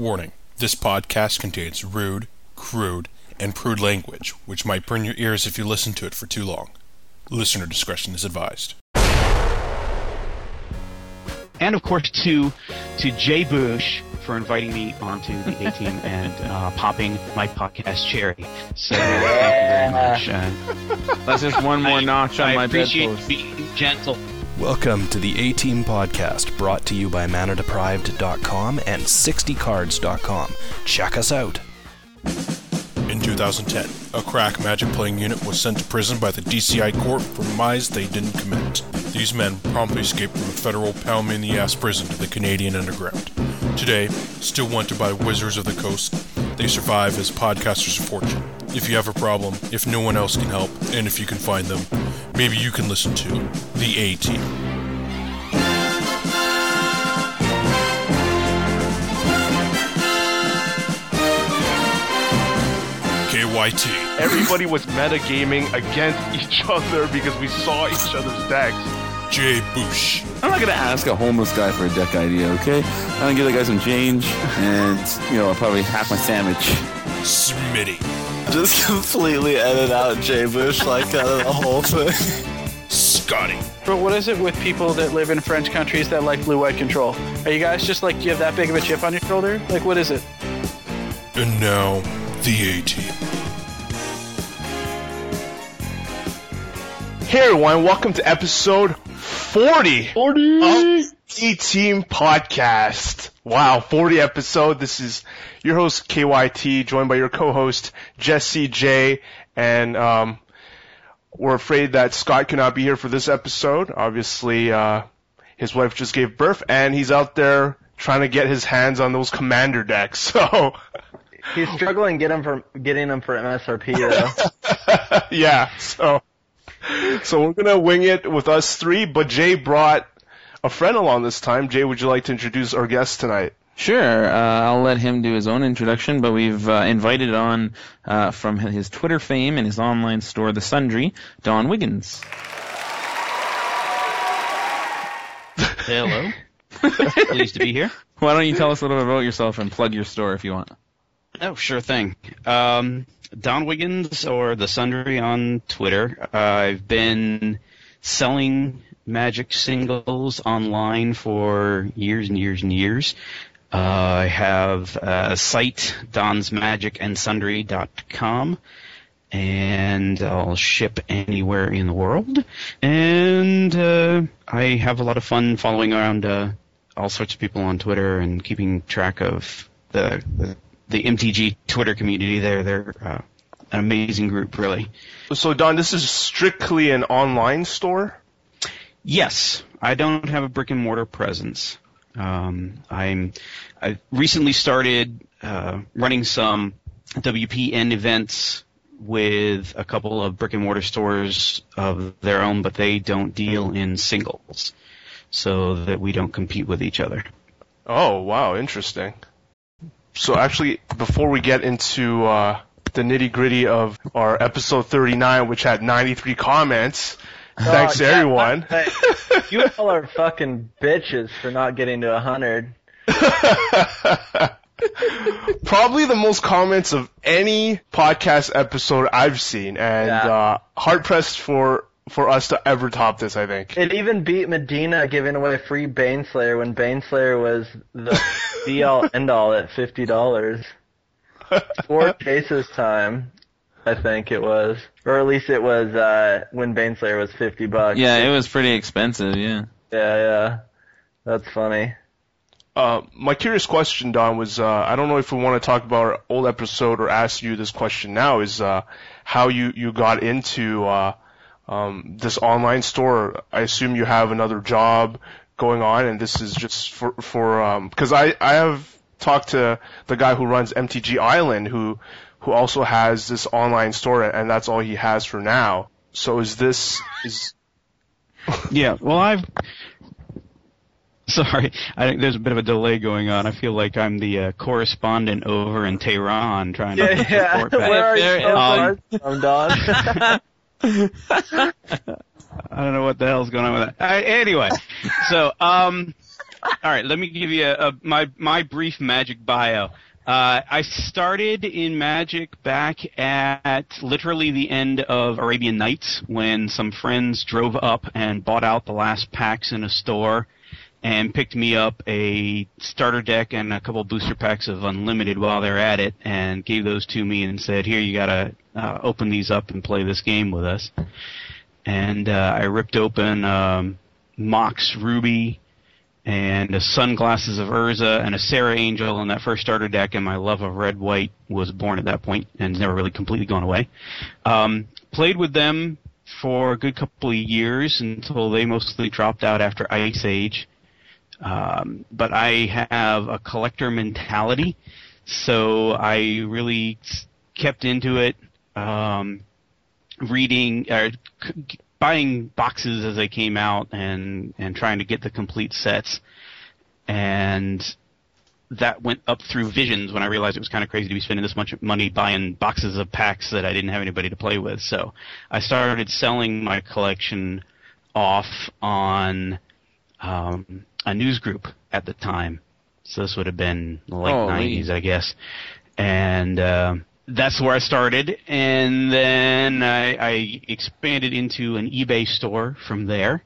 Warning this podcast contains rude, crude, and prude language, which might burn your ears if you listen to it for too long. Listener discretion is advised. and of course to to Jay Bush for inviting me onto the A team and uh, popping my podcast cherry. So thank you very much. Uh, That's just one more I- notch on I my appreciate bedpost. being gentle. Welcome to the A Team Podcast, brought to you by ManaDeprived.com and 60cards.com. Check us out. In 2010, a crack magic playing unit was sent to prison by the DCI court for crimes they didn't commit. These men promptly escaped from a federal pound in the ass prison to the Canadian underground. Today, still wanted by wizards of the coast, they survive as podcasters of fortune. If you have a problem, if no one else can help, and if you can find them, maybe you can listen to The A Team. KYT. Everybody was metagaming against each other because we saw each other's decks. Jay Bush. I'm not gonna ask a homeless guy for a deck idea, okay? I'm gonna give the guy some change, and you know, I'll probably half my sandwich. Smitty. Just completely edit out Jay Bush like out of the whole thing. Scotty. But what is it with people that live in French countries that like blue white control? Are you guys just like, do you have that big of a chip on your shoulder? Like, what is it? And now, The A Team. Hey everyone, welcome to episode 40, 40. of E Team Podcast. Wow, 40 episode. This is your host KYT, joined by your co-host Jesse J, and um, we're afraid that Scott cannot be here for this episode. Obviously, uh, his wife just gave birth, and he's out there trying to get his hands on those commander decks. So, He's struggling get him for getting them for MSRP though. yeah, so so we're gonna wing it with us three, but Jay brought a friend along this time. Jay, would you like to introduce our guest tonight? Sure, uh, I'll let him do his own introduction, but we've uh, invited on uh, from his Twitter fame and his online store, The Sundry, Don Wiggins. Hello. Pleased to be here. Why don't you tell us a little bit about yourself and plug your store if you want? Oh, sure thing. Um, Don Wiggins or the Sundry on Twitter. Uh, I've been selling Magic singles online for years and years and years. Uh, I have a site, donsmagicandsundry.com, and I'll ship anywhere in the world. And uh, I have a lot of fun following around uh, all sorts of people on Twitter and keeping track of the the, the MTG Twitter community. There, they're uh, an amazing group, really. So Don, this is strictly an online store. Yes, I don't have a brick and mortar presence. Um, I'm I recently started uh, running some WPN events with a couple of brick and mortar stores of their own, but they don't deal in singles, so that we don't compete with each other. Oh wow, interesting. So actually, before we get into uh, the nitty gritty of our episode 39, which had 93 comments, thanks to everyone. you all are fucking bitches for not getting to a hundred. Probably the most comments of any podcast episode I've seen, and Yeah. uh, hard pressed for for us to ever top this. I think. It even beat Medina giving away free Baneslayer when Baneslayer was the be all end all at fifty dollars. Four cases time, I think it was, or at least it was uh, when Baneslayer was fifty bucks. Yeah, it was pretty expensive, yeah. yeah, yeah. That's funny. Uh, my curious question, Don, was uh, I don't know if we want to talk about our old episode or ask you this question now. Is uh, how you you got into uh, um, this online store? I assume you have another job going on, and this is just for for because I I have talked to the guy who runs MTG Island who who also has this online store, and that's all he has for now. So is this is Yeah, well, I've. Sorry, I think there's a bit of a delay going on. I feel like I'm the uh, correspondent over in Tehran trying to Yeah, yeah. report back. Where are you There- so um, from, Don? I don't know what the hell's going on with that. Uh, anyway, so um, All right, let me give you a, a, my my brief Magic bio. Uh, I started in Magic back at literally the end of Arabian Nights when some friends drove up and bought out the last packs in a store and picked me up a starter deck and a couple booster packs of Unlimited while they're at it and gave those to me and said, here, you gotta uh, open these up and play this game with us. And uh, I ripped open um, Mox Ruby, and a Sunglasses of Urza and a Serra Angel in that first starter deck, and my love of red white was born at that point and never really completely gone away. Um, played with them for a good couple of years until they mostly dropped out after Ice Age. Um, but I have a collector mentality, so I really kept into it. Um, reading, uh, buying boxes as they came out and and trying to get the complete sets, and that went up through Visions when I realized it was kind of crazy to be spending this much money buying boxes of packs that I didn't have anybody to play with. So I started selling my collection off on um, a news group at the time. So this would have been the late Oh, 90s, I guess. And uh, that's where I started, and then I, I expanded into an eBay store from there,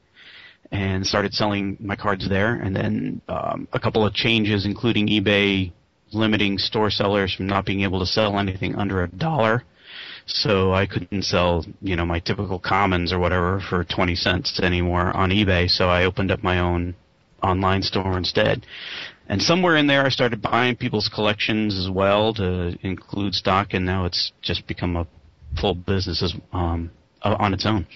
and started selling my cards there. And then um, a couple of changes, including eBay limiting store sellers from not being able to sell anything under a dollar. So I couldn't sell, you know, my typical commons or whatever for 20 cents anymore on eBay. So I opened up my own online store instead. And somewhere in there, I started buying people's collections as well to include stock, and now it's just become a full business as, um, on its own.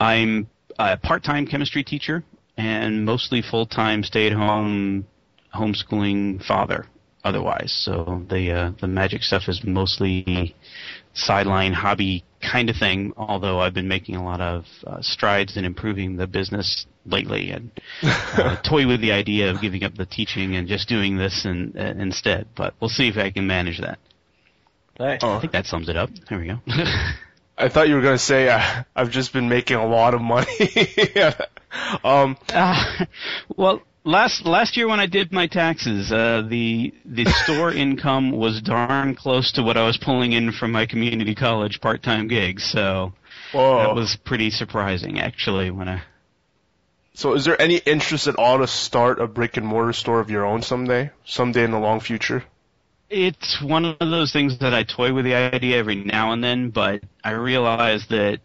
I'm a part-time chemistry teacher and mostly full-time stay-at-home homeschooling father. Otherwise, so the uh, the magic stuff is mostly sideline hobby kind of thing. Although I've been making a lot of uh, strides in improving the business lately, and uh, toy with the idea of giving up the teaching and just doing this in, uh, instead. But we'll see if I can manage that. Nice. I think that sums it up. There we go. I thought you were gonna say uh, I've just been making a lot of money. um, Uh, well, last last year when I did my taxes, uh, the the store income was darn close to what I was pulling in from my community college part time gigs. So whoa. that was pretty surprising, actually. When I So, is there any interest at all to start a brick and mortar store of your own someday? Someday in the long future? it's one of those things that I toy with the idea every now and then, but I realize that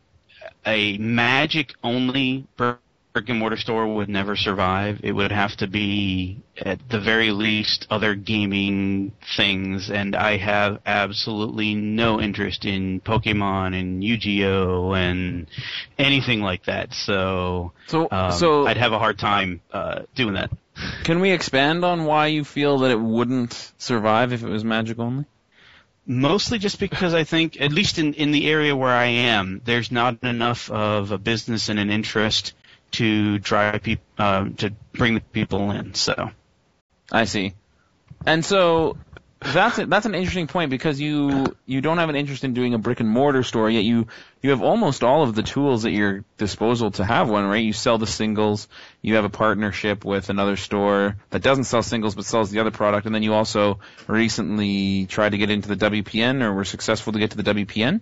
a magic only brick and mortar store would never survive. It would have to be at the very least other gaming things, and I have absolutely no interest in Pokemon and Yu-Gi-Oh and anything like that. So, So, um, so I'd have a hard time uh, doing that. can we expand on why you feel that it wouldn't survive if it was magic only? Mostly just because I think, at least in, in the area where I am, there's not enough of a business and an interest to drive people uh, to bring the people in. So. I see. And so that's a, that's an interesting point because you you don't have an interest in doing a brick and mortar store yet. You you have almost all of the tools at your disposal to have one right? You sell the singles. You have a partnership with another store that doesn't sell singles but sells the other product. And then you also recently tried to get into the WPN or were successful to get to the WPN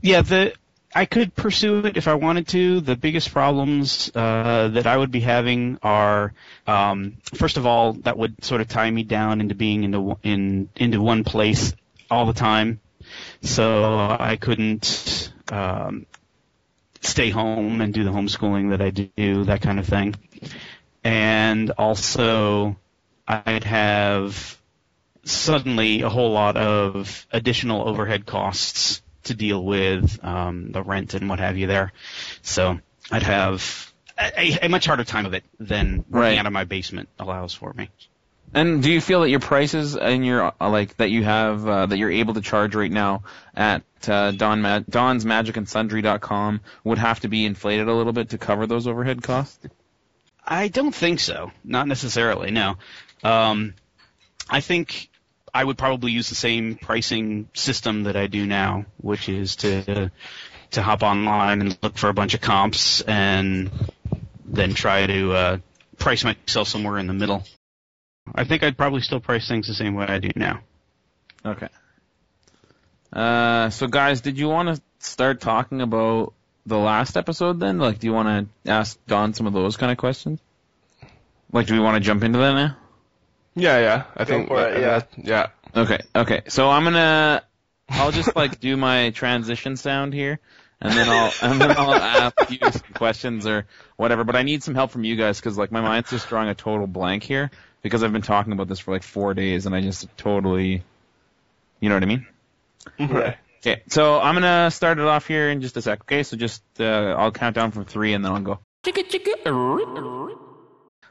yeah, the I could pursue it if I wanted to. The biggest problems uh, that I would be having are, um, first of all, that would sort of tie me down into being into in into one place all the time. So I couldn't um, stay home and do the homeschooling that I do, that kind of thing. And also, I'd have suddenly a whole lot of additional overhead costs to deal with, um, the rent and what have you there. So I'd have a, a much harder time of it than working Right. out of my basement allows for me. And do you feel that your prices and your uh, like that you have uh, that you're able to charge right now at uh, Don Ma- Don's Magic and Sundry.com would have to be inflated a little bit to cover those overhead costs? I don't think so. Not necessarily. No. Um, I think I would probably use the same pricing system that I do now, which is to to hop online and look for a bunch of comps and then try to uh, price myself somewhere in the middle. I think I'd probably still price things the same way I do now. Okay. Uh, so guys, did you want to start talking about the last episode then? Like, do you want to ask Don some of those kind of questions? Like, do we want to jump into that now? Yeah, yeah. I think. for it, yeah. yeah. Okay, okay. So I'm gonna, I'll just like do my transition sound here, and then I'll and then I'll ask you some questions or whatever. But I need some help from you guys because like my mind's just drawing a total blank here because I've been talking about this for like four days and I just totally, you know what I mean? Right. Okay, so I'm gonna start it off here in just a sec. Okay, so just uh, I'll count down from three and then I'll go.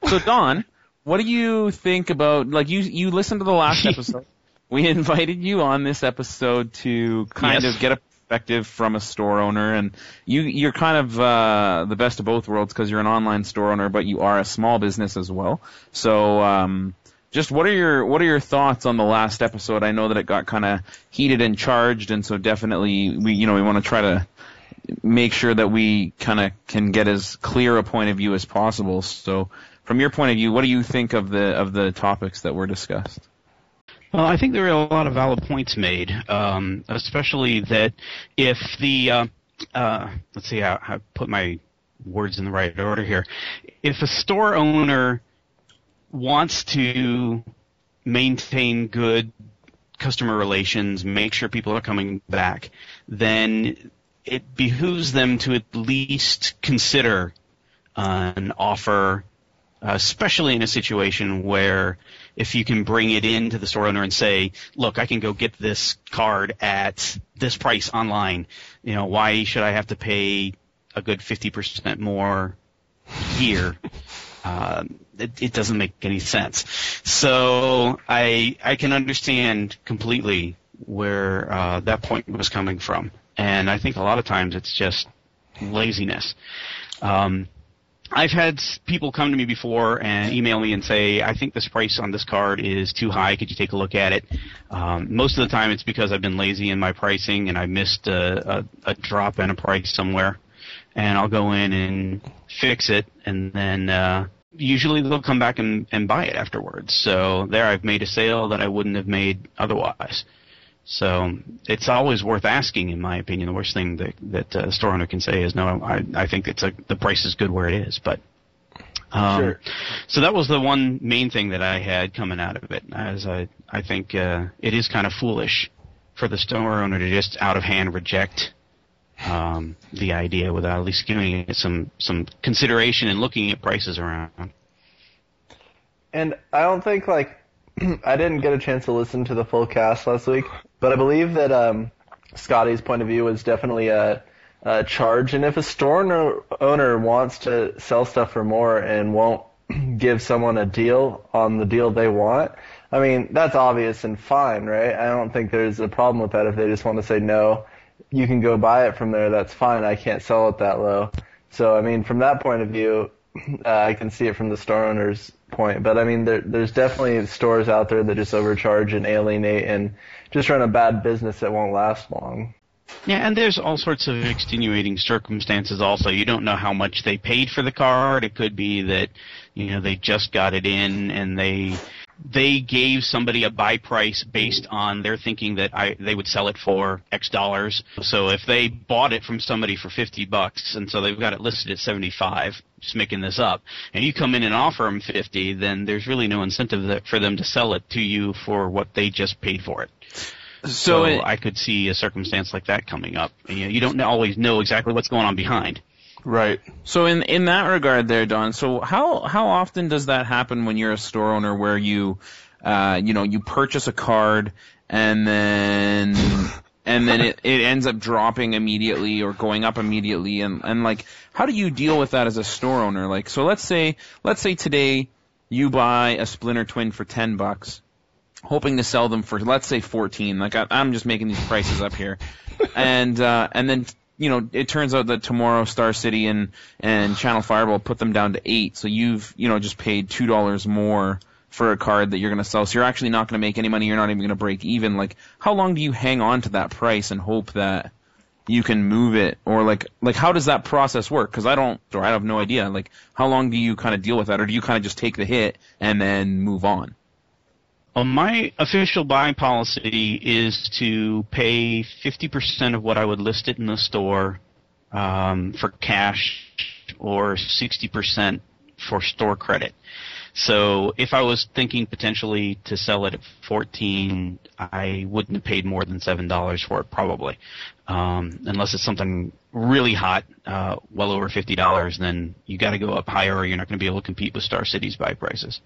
So Don, what do you think about like you you listened to the last episode? we invited you on this episode to kind Yes. of get a perspective from a store owner, and you you're kind of uh, the best of both worlds because you're an online store owner, but you are a small business as well. So. Um, just what are your what are your thoughts on the last episode? I know that it got kind of heated and charged, and so definitely we you know we want to try to make sure that we kind of can get as clear a point of view as possible. So, from your point of view, what do you think of the of the topics that were discussed? Well, I think there are a lot of valid points made, um, especially that if the uh, uh, let's see how, I put my words in the right order here. If a store owner wants to maintain good customer relations, make sure people are coming back, then it behooves them to at least consider uh, an offer, uh, especially in a situation where if you can bring it in to the store owner and say, look, I can go get this card at this price online. You know, why should I have to pay a good 50% more here? Um, it, it doesn't make any sense. So I I can understand completely where uh, that point was coming from, and I think a lot of times it's just laziness. Um, I've had people come to me before and email me and say, I think this price on this card is too high. Could you take a look at it? Um, most of the time it's because I've been lazy in my pricing and I missed a, a, a drop in a price somewhere. And I'll go in and fix it and then, uh, usually they'll come back and, and buy it afterwards. So there I've made a sale that I wouldn't have made otherwise. So it's always worth asking, in my opinion. The worst thing that that uh, store owner can say is, "No, I I think it's a the price is good where it is." But um, Sure. so that was the one main thing that I had coming out of it. As I I think uh, it is kind of foolish for the store owner to just out of hand reject um, the idea without at least giving it some some consideration and looking at prices around. And I don't think like I didn't get a chance to listen to the full cast last week, but I believe that um, Scotty's point of view was definitely a, a charge. And if a store owner, owner wants to sell stuff for more and won't give someone a deal on the deal they want, I mean that's obvious and fine, right? I don't think there's a problem with that if they just want to say no. You can go buy it from there. That's fine. I can't sell it that low. So I mean, from that point of view, uh, I can see it from the store owner's point. But I mean, there, there's definitely stores out there that just overcharge and alienate and just run a bad business that won't last long. Yeah, and there's all sorts of extenuating circumstances also. You don't know how much they paid for the card. It could be that, you know, they just got it in and they they gave somebody a buy price based on their thinking that I they would sell it for X dollars. So if they bought it from somebody for 50 bucks and so they've got it listed at 75, just making this up, and you come in and offer them 50, then there's really no incentive that, for them to sell it to you for what they just paid for it. So, So it- I could see a circumstance like that coming up. You, know, you don't always know exactly what's going on behind. Right. so in in that regard, there, Don. So how how often does that happen when you're a store owner, where you, uh, you know, you purchase a card and then and then it, it ends up dropping immediately or going up immediately and, and like how do you deal with that as a store owner like so let's say let's say today you buy a splinter twin for 10 bucks hoping to sell them for let's say 14 like I, i'm just making these prices up here and uh and then you know it turns out that tomorrow star city and and channel fireball put them down to 8 so you've you know just paid $2 more for a card that you're going to sell. So you're actually not going to make any money. You're not even going to break even. Like, how long do you hang on to that price and hope that you can move it, or like, like how does that process work? Because I don't, or I have no idea. Like, how long do you kind of deal with that, or do you kind of just take the hit and then move on? Well, my official buying policy is to pay 50% of what I would list it in the store um, for cash or 60% for store credit. So if I was thinking potentially to sell it at 14, I wouldn't have paid more than $7 for it probably. Um, unless it's something really hot, uh, well over $50, then you gotta go up higher or you're not gonna be able to compete with Star City's buy prices.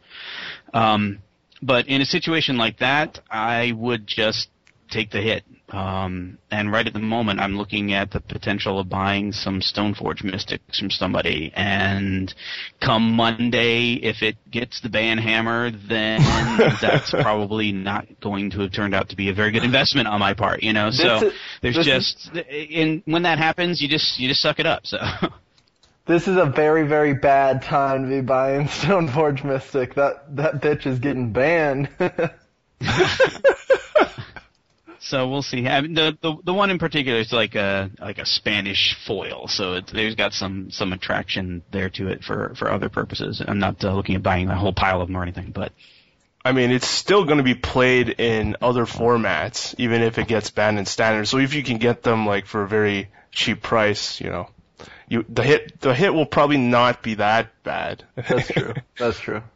Um, but in a situation like that, I would just take the hit. Um, and right at the moment, I'm looking at the potential of buying some Stoneforge Mystics from somebody. And come Monday, if it gets the banhammer, then that's probably not going to have turned out to be a very good investment on my part. You know, so is- there's just, in when that happens, you just you just suck it up. So. This is a very, very bad time to be buying Stoneforge Mystic. That that bitch is getting banned. So we'll see. I mean, the, the the one in particular is like a like a Spanish foil, so it, there's got some some attraction there to it for for other purposes. I'm not uh, looking at buying a whole pile of them or anything, but I mean, it's still going to be played in other formats, even if it gets banned in standard. So if you can get them like for a very cheap price, you know, you the hit the hit will probably not be that bad. That's true. That's true.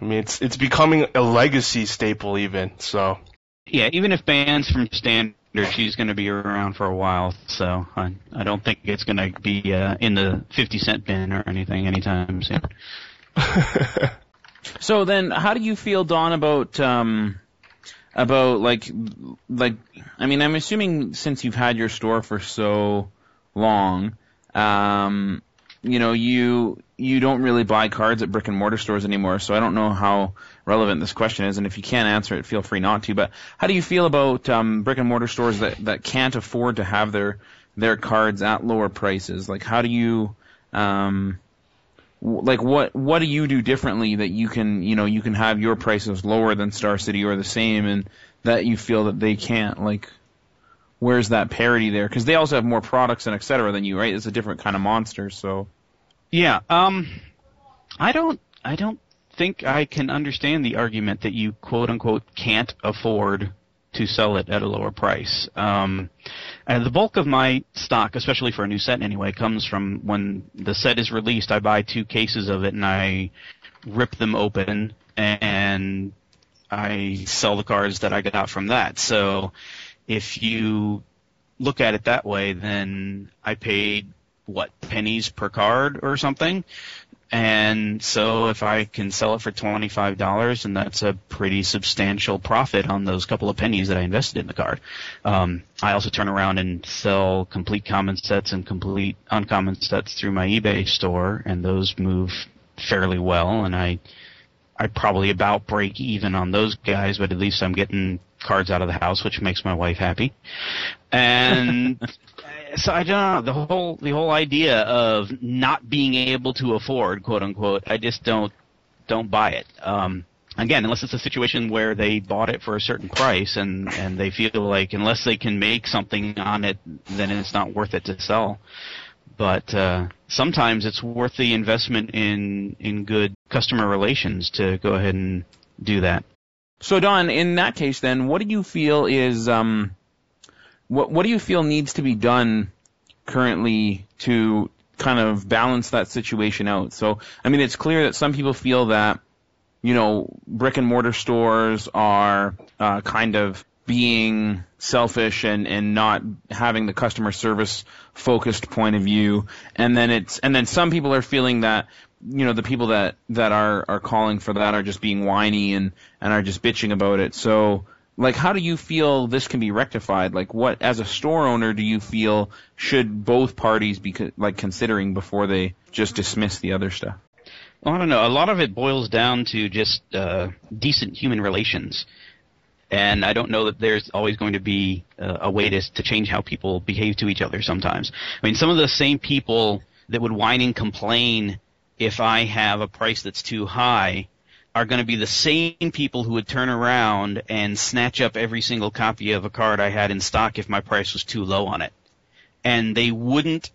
I mean, it's it's becoming a legacy staple even. So yeah, even if bans from standard, she's going to be around for a while. So I I don't think it's going to be uh, in the 50 cent bin or anything anytime soon. So then, how do you feel, Don, about um, about like like? I mean, I'm assuming since you've had your store for so long, um, you know, you you don't really buy cards at brick and mortar stores anymore. So I don't know how relevant this question is, and if you can't answer it, feel free not to. But how do you feel about um, brick and mortar stores that that can't afford to have their their cards at lower prices? Like, how do you um, like what what do you do differently that you can you know you can have your prices lower than Star City or the same and that you feel that they can't like where's that parity there because they also have more products and et cetera than you right it's a different kind of monster so Yeah, um, I don't, I don't think I can understand the argument that you quote unquote can't afford to sell it at a lower price. Um, and the bulk of my stock, especially for a new set anyway, comes from when the set is released. I buy two cases of it and I rip them open and I sell the cards that I got from that. So if you look at it that way, then I paid what pennies per card or something. And so if I can sell it for $25, and that's a pretty substantial profit on those couple of pennies that I invested in the card. Um, I also turn around and sell complete common sets and complete uncommon sets through my eBay store, and those move fairly well, and I, I probably about break even on those guys, but at least I'm getting cards out of the house, which makes my wife happy. And so I don't know the whole the whole idea of not being able to afford quote unquote. I just don't don't buy it. Um, again, unless it's a situation where they bought it for a certain price and and they feel like unless they can make something on it, then it's not worth it to sell. But uh, sometimes it's worth the investment in in good customer relations to go ahead and do that. So Don in that case then what do you feel is um what what do you feel needs to be done currently to kind of balance that situation out so I mean it's clear that some people feel that you know, brick and mortar stores are uh, kind of being selfish and, and not having the customer service focused point of view. And then it's and then some people are feeling that you know the people that that are are calling for that are just being whiny and and are just bitching about it. So like how do you feel this can be rectified? Like what as a store owner do you feel should both parties be co- like considering before they just dismiss the other stuff? Well, I don't know. A lot of it boils down to just uh, decent human relations, and I don't know that there's always going to be uh, a way to to change how people behave to each other. Sometimes, I mean, some of the same people that would whine and complain if I have a price that's too high are going to be the same people who would turn around and snatch up every single copy of a card I had in stock if my price was too low on it, and they wouldn't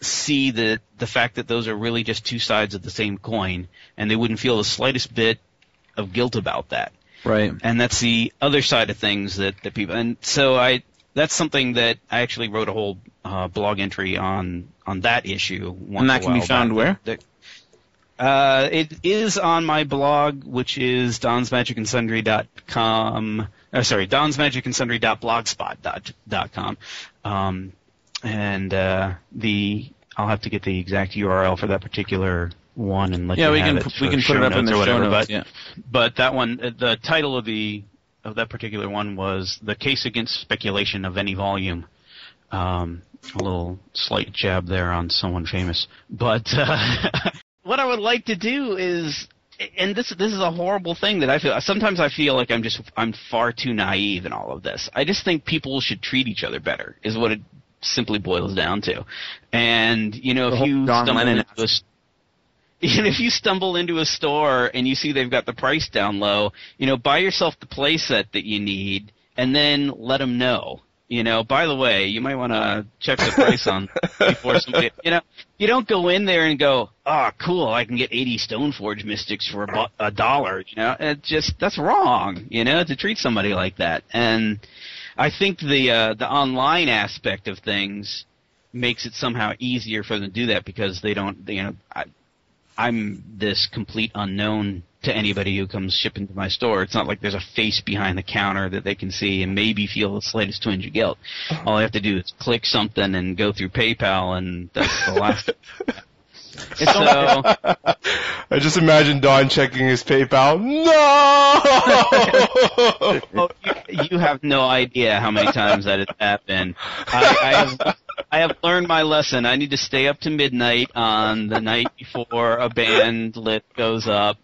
see the the fact that those are really just two sides of the same coin, and they wouldn't feel the slightest bit of guilt about that. Right. and that's the other side of things that, that people and so I that's something that I actually wrote a whole uh, blog entry on on that issue. Once And that can be found back. where? The- uh, it is on my blog, which is donsmagicandsundry.com. Uh, sorry, donsmagicandsundry.blogspot.com. Um, and uh, the I'll have to get the exact URL for that particular one and let Yeah, you we have can it pu- we can put it up in the show whatever, notes. But yeah. but that one, uh, the title of the of that particular one was "The Case Against Speculation of Any Volume." Um, a little slight jab there on someone famous, but uh, what I would like to do is, and this this is a horrible thing that I feel. Sometimes I feel like I'm just I'm far too naive in all of this. I just think people should treat each other better. Is what it simply boils down to. And you know, if you stumble into a if you stumble into a store and you see they've got the price down low, you know, buy yourself the playset that you need and then let them know. You know, by the way, you might want to check the price on before somebody. You know, you don't go in there and go, "Oh, cool! I can get 80 Stoneforge Mystics for a, bu- a dollar." You know, it just that's wrong. You know, to treat somebody like that. And I think the uh, the online aspect of things makes it somehow easier for them to do that because they don't. You know, I, I'm this complete unknown to anybody who comes shipping to my store. It's not like there's a face behind the counter that they can see and maybe feel the slightest twinge of guilt. All I have to do is click something and go through PayPal, and that's the last. so I just imagine Don checking his PayPal. No! oh, you, you have no idea how many times that has happened. I, I have I have learned my lesson. I need to stay up to midnight on the night before a band list goes up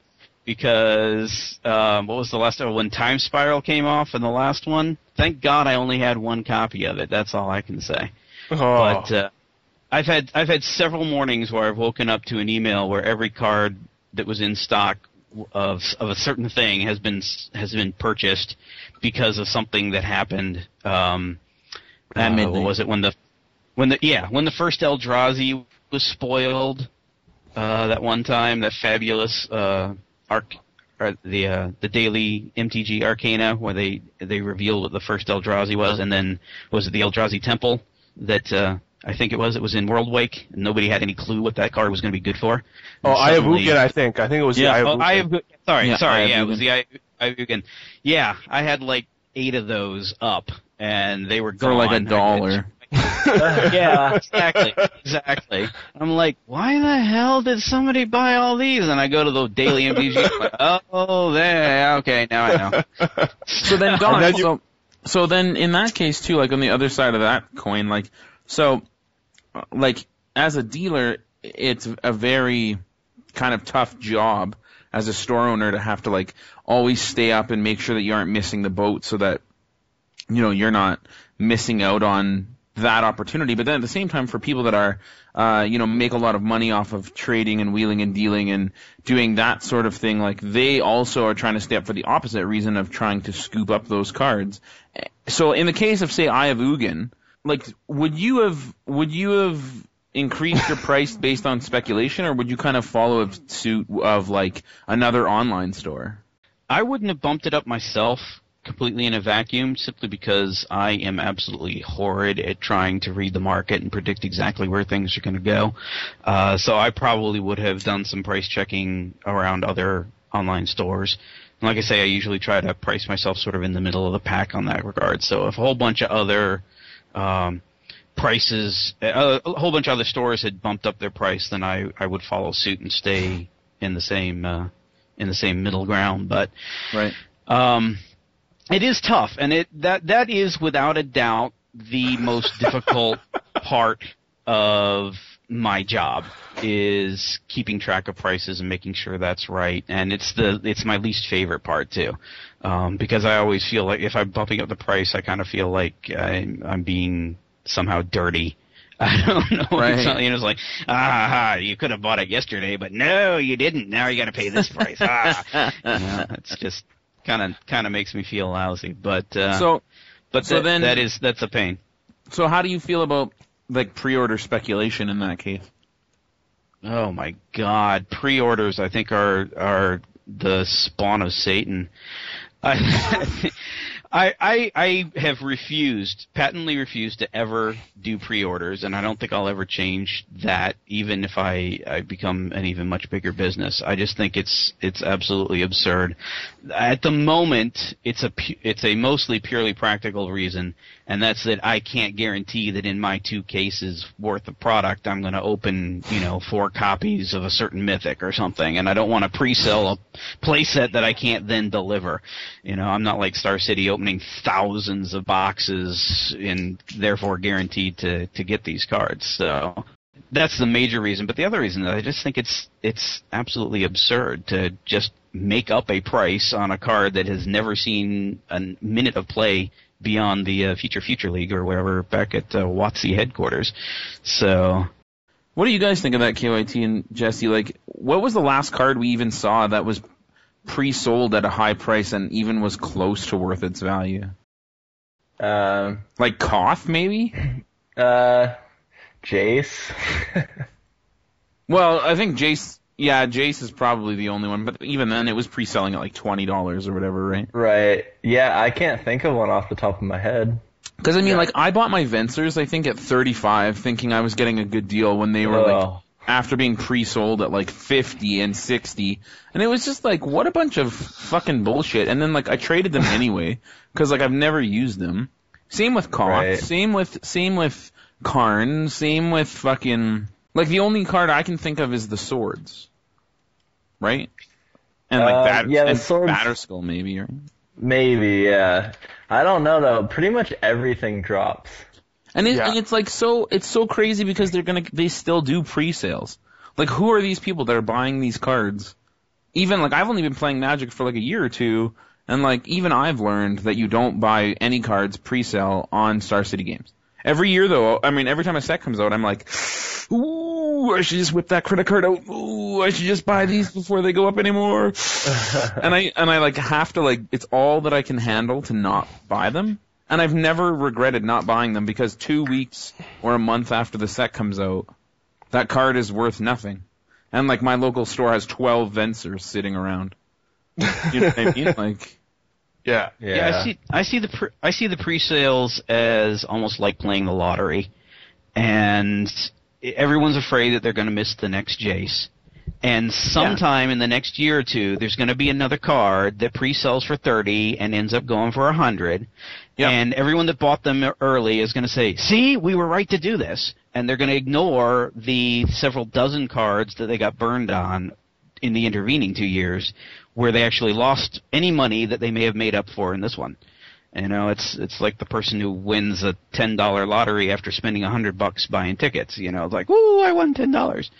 because um, what was the last one? When Time Spiral came off in the last one. Thank God I only had one copy of it. That's all I can say. Oh. But uh, I've had I've had several mornings where I've woken up to an email where every card that was in stock of of a certain thing has been has been purchased because of something that happened. Um, uh, what was it when the when the yeah when the first Eldrazi was spoiled uh, that one time that fabulous uh, arc or the uh, the daily MTG Arcana where they they revealed what the first Eldrazi was and then was it the Eldrazi Temple that uh, I think it was it was in Worldwake and nobody had any clue what that card was going to be good for. oh, And suddenly- Eye of Ugin, I think. I think it was yeah, the oh, Eye of Ugin. I have. Sorry, Yeah, sorry. I yeah, it was the I, Eye of Ugin. Yeah, I had like eight of those up, and they were going For gone. like a I- dollar. yeah, exactly, exactly. I'm like, why the hell did somebody buy all these? And I go to the daily MTG. I'm like, oh, there. Okay, now I know. So then, Don, then you- so, so then in that case too, like on the other side of that coin, like, so, uh, like, as a dealer, it's a very kind of tough job as a store owner to have to like always stay up and make sure that you aren't missing the boat so that, you know, you're not missing out on that opportunity. But then at the same time, for people that are, uh, you know, make a lot of money off of trading and wheeling and dealing and doing that sort of thing, like they also are trying to stay up for the opposite reason of trying to scoop up those cards. So in the case of say Eye of Ugin, like would you have would you have increased your price based on speculation, or would you kind of follow a suit of like another online store? I wouldn't have bumped it up myself completely in a vacuum simply because I am absolutely horrid at trying to read the market and predict exactly where things are going to go. Uh, so I probably would have done some price checking around other online stores. And like I say, I usually try to price myself sort of in the middle of the pack on that regard. So if a whole bunch of other um, prices, uh, a whole bunch of other stores had bumped up their price, then I, I would follow suit and stay in the same uh, in the same middle ground. But Right. um, it is tough, and it that that is without a doubt the most difficult part of my job is keeping track of prices and making sure that's right. And it's the it's my least favorite part too, um, because I always feel like if I'm bumping up the price, I kind of feel like I'm, I'm being somehow dirty. I don't know. Right. It's, you know, it's like, ah, you could have bought it yesterday, but no, you didn't. Now you got to pay this price. Ah, you know, it's just kind of kind of makes me feel lousy. But uh, So but so that, then- that is that's a pain. so how do you feel about like pre-order speculation in that case? Oh my God, pre-orders I think are are the spawn of Satan. I, I, I, I have refused, patently refused to ever do pre-orders, and I don't think I'll ever change that, even if I, I become an even much bigger business. I just think it's it's absolutely absurd. At the moment, it's a it's a mostly purely practical reason, and that's that I can't guarantee that in my two cases worth of product, I'm going to open you know four copies of a certain mythic or something, and I don't want to pre-sell a playset that I can't then deliver. You know, I'm not like Star City opening thousands of boxes and therefore guaranteed to to get these cards. So that's the major reason. But the other reason is I just think it's it's absolutely absurd to just make up a price on a card that has never seen a minute of play beyond the uh, Future Future League or wherever back at uh, WotC headquarters. So What do you guys think of that, KYT and Jesse? Like, what was the last card we even saw that was pre-sold at a high price and even was close to worth its value? Um, Like Koth, maybe? uh, Jace. Well, I think Jace. Yeah, Jace is probably the only one, but even then, it was pre-selling at like twenty dollars or whatever, right? right. Yeah, I can't think of one off the top of my head. Because I mean, like, I bought my Vensers, I think, at thirty-five, thinking I was getting a good deal when they were like Oh. after being pre-sold at like 50 and 60 and it was just like what a bunch of fucking bullshit and then like I traded them anyway cuz like I've never used them same with Koth Right. same with same with Karn same with fucking like the only card I can think of is the swords right and like Uh, that yeah, the and swords- Batterskull maybe right Maybe, yeah. I don't know though. Pretty much everything drops. And, it, Yeah. and it's like so it's so crazy because they're gonna they still do pre-sales. Like who are these people that are buying these cards? Even like I've only been playing Magic for like a year or two, and like even I've learned that you don't buy any cards pre-sale on Star City games. Every year though, I mean every time a set comes out, I'm like, ooh, I should just whip that credit card out. Ooh, I should just buy these before they go up anymore. and I and I like have to like it's all that I can handle to not buy them. And I've never regretted not buying them because two weeks or a month after the set comes out, that card is worth nothing. And like my local store has twelve Vensers sitting around. You know what I mean? Like Yeah. Yeah. Yeah, I see. I see the pre- I see the pre-sales as almost like playing the lottery, and everyone's afraid that they're going to miss the next Jace. And sometime in the next year or two, there's going to be another card that pre-sells for thirty and ends up going for a hundred. Yep. And everyone that bought them early is going to say, "See, we were right to do this," and they're going to ignore the several dozen cards that they got burned on in the intervening two years, where they actually lost any money that they may have made up for in this one. You know, it's it's like the person who wins a ten dollar lottery after spending a hundred bucks buying tickets. You know, it's like, "Woo, I won ten dollars,"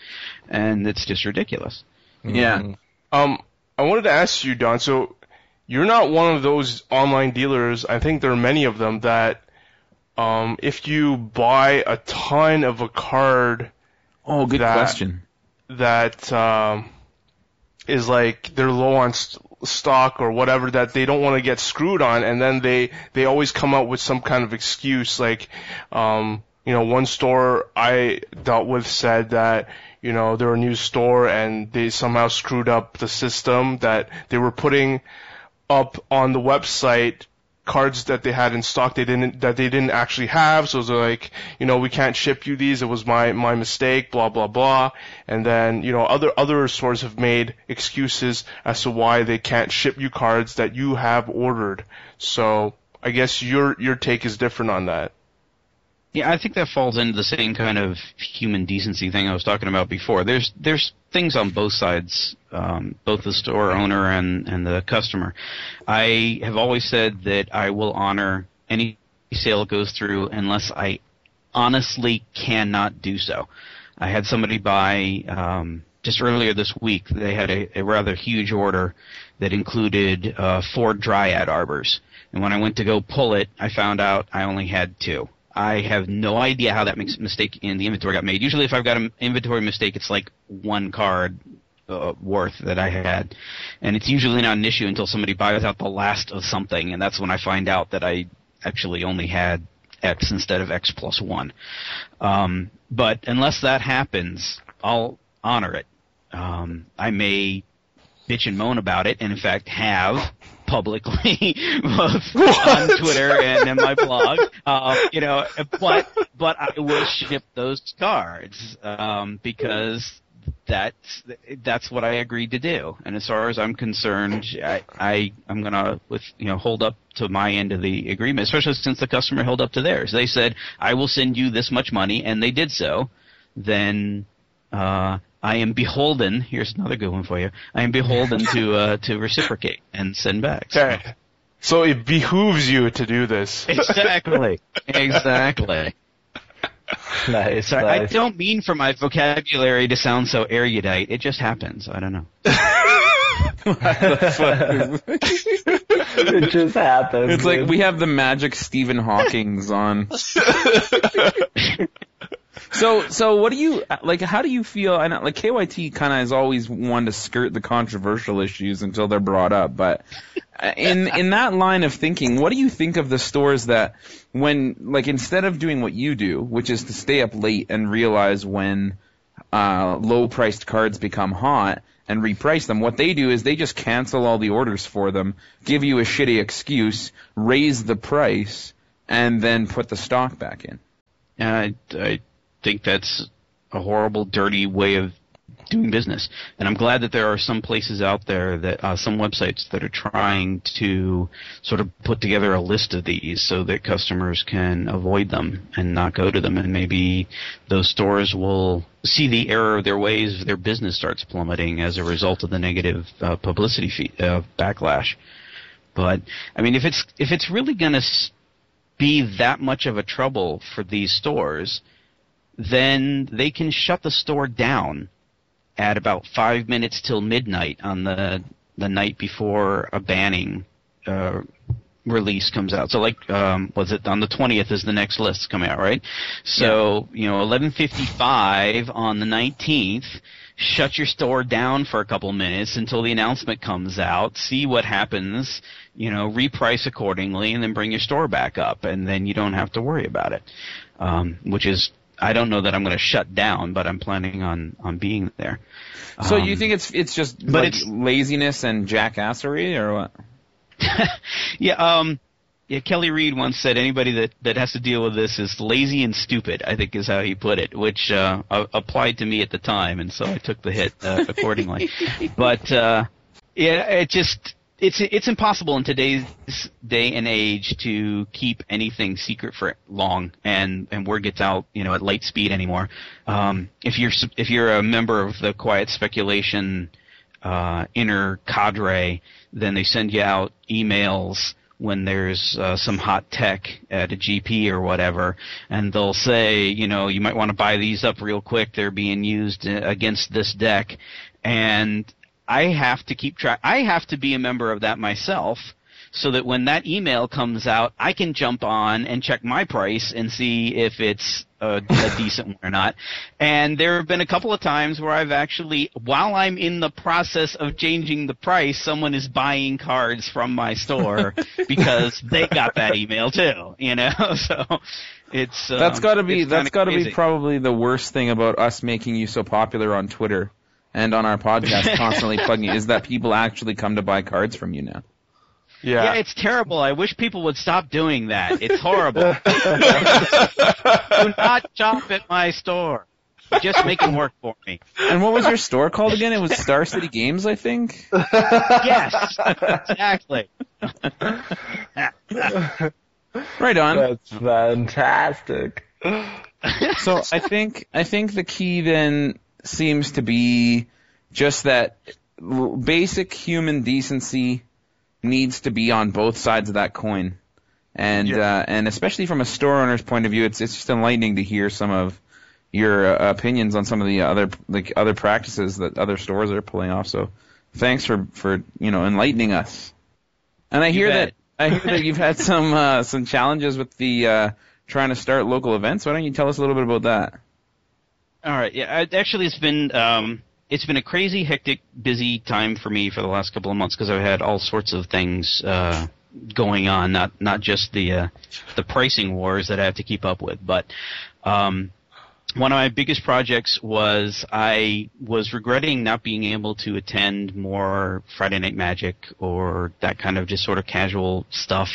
and it's just ridiculous. yeah. Um, I wanted to ask you, Don. So, you're not one of those online dealers. I think there are many of them that, um, if you buy a ton of a card Oh, good That- question. that um, is like they're low on st- stock or whatever that they don't want to get screwed on, and then they they always come up with some kind of excuse like, um, you know, one store I dealt with said that you know they're a new store and they somehow screwed up the system that they were putting up on the website cards that they had in stock they didn't that they didn't actually have. So it was like you know we can't ship you these. It was my my mistake blah blah blah. And then you know other other stores have made excuses as to why they can't ship you cards that you have ordered. So i guess your your take is different on that Yeah, I think that falls into the same kind of human decency thing I was talking about before. There's there's things on both sides, um, both the store owner and and the customer. I have always said that I will honor any sale goes through unless I honestly cannot do so. I had somebody buy um, just earlier this week. They had a, a rather huge order that included uh, four dryad arbors, and when I went to go pull it, I found out I only had two. I have no idea how that mistake in the inventory got made. Usually, if I've got an inventory mistake, it's like one card uh, worth that I had, and it's usually not an issue until somebody buys out the last of something, and that's when I find out that I actually only had X instead of X plus one. Um, but unless that happens, I'll honor it. Um, I may bitch and moan about it, and in fact have publicly, both on Twitter and in my blog. Uh, you know, but but I will ship those cards um, because that's that's what I agreed to do. And as far as I'm concerned, I, I I'm gonna with you know hold up to my end of the agreement, especially since the customer held up to theirs. They said I will send you this much money, and they did so. Then uh, I am beholden. Here's another good one for you. I am beholden to uh, to reciprocate and send back. So- Okay. So it behooves you to do this. Exactly. exactly. Nice. So I don't mean for my vocabulary to sound so erudite. It just happens. I don't know. it just happens. It's like we have the magic Stephen Hawking's on. So, so what do you like? How do you feel? Know, like KYT kind of has always wanted to skirt the controversial issues until they're brought up, but uh, in in that line of thinking, what do you think of the stores that when like instead of doing what you do, which is to stay up late and realize when uh, low priced cards become hot and reprice them. What they do is they just cancel all the orders for them, give you a shitty excuse, raise the price, and then put the stock back in. I, I think that's a horrible, dirty way of doing business. And I'm glad that there are some places out there that uh, some websites that are trying to sort of put together a list of these so that customers can avoid them and not go to them. And maybe those stores will see the error of their ways. Their business starts plummeting as a result of the negative uh, publicity fee, uh, backlash. But I mean, if it's if it's really going to be that much of a trouble for these stores, then they can shut the store down at about five minutes till midnight on the the night before a banning uh, release comes out. So like, um, was it on the twentieth is the next list coming out, right? So you know, eleven fifty five on the nineteenth. Shut your store down for a couple minutes until the announcement comes out. See what happens. You know, reprice accordingly, and then bring your store back up, and then you don't have to worry about it. Um, which is I don't know that I'm going to shut down, but I'm planning on on being there. So Um, you think it's it's just but like it's- laziness and jackassery, or what? yeah, um, yeah. Kelly Reid once said anybody that that has to deal with this is lazy and stupid. I think is how he put it, which uh, applied to me at the time, and so I took the hit uh, accordingly. but uh, yeah, it just it's it's impossible in today's day and age to keep anything secret for long, and and word gets out, you know, at light speed anymore. Um, if you're if you're a member of the quiet speculation uh, inner cadre, then they send you out emails when there's uh, some hot tech at a GP or whatever, and they'll say, you know, you might want to buy these up real quick. They're being used uh, against this deck, and I have to keep track. I have to be a member of that myself. So that when that email comes out, I can jump on and check my price and see if it's a, a decent one or not. And there have been a couple of times where I've actually, while I'm in the process of changing the price, someone is buying cards from my store because they got that email too. You know, so it's uh, That's got to be that's got to be probably the worst thing about us making you so popular on Twitter and on our podcast, constantly plugging is that people actually come to buy cards from you now. Yeah. Yeah, it's terrible. I wish people would stop doing that. It's horrible. Do not shop at my store. Just make it work for me. And what was your store called again? It was Star City Games, I think. Yes, exactly. Right on. That's fantastic. So I think I think the key then seems to be just that basic human decency needs to be on both sides of that coin, and Yeah. uh, and especially from a store owner's point of view, it's it's just enlightening to hear some of your uh, opinions on some of the other like other practices that other stores are pulling off. So thanks for for you know enlightening us. And I hear bet. that I hear that you've had some uh, some challenges with the uh, trying to start local events. Why don't you tell us a little bit about that? All right. Yeah. I, actually, it's been um, it's been a crazy, hectic, busy time for me for the last couple of months because I've had all sorts of things uh, going on. Not not just the uh, the pricing wars that I have to keep up with, but um, one of my biggest projects was I was regretting not being able to attend more Friday Night Magic or that kind of just sort of casual stuff.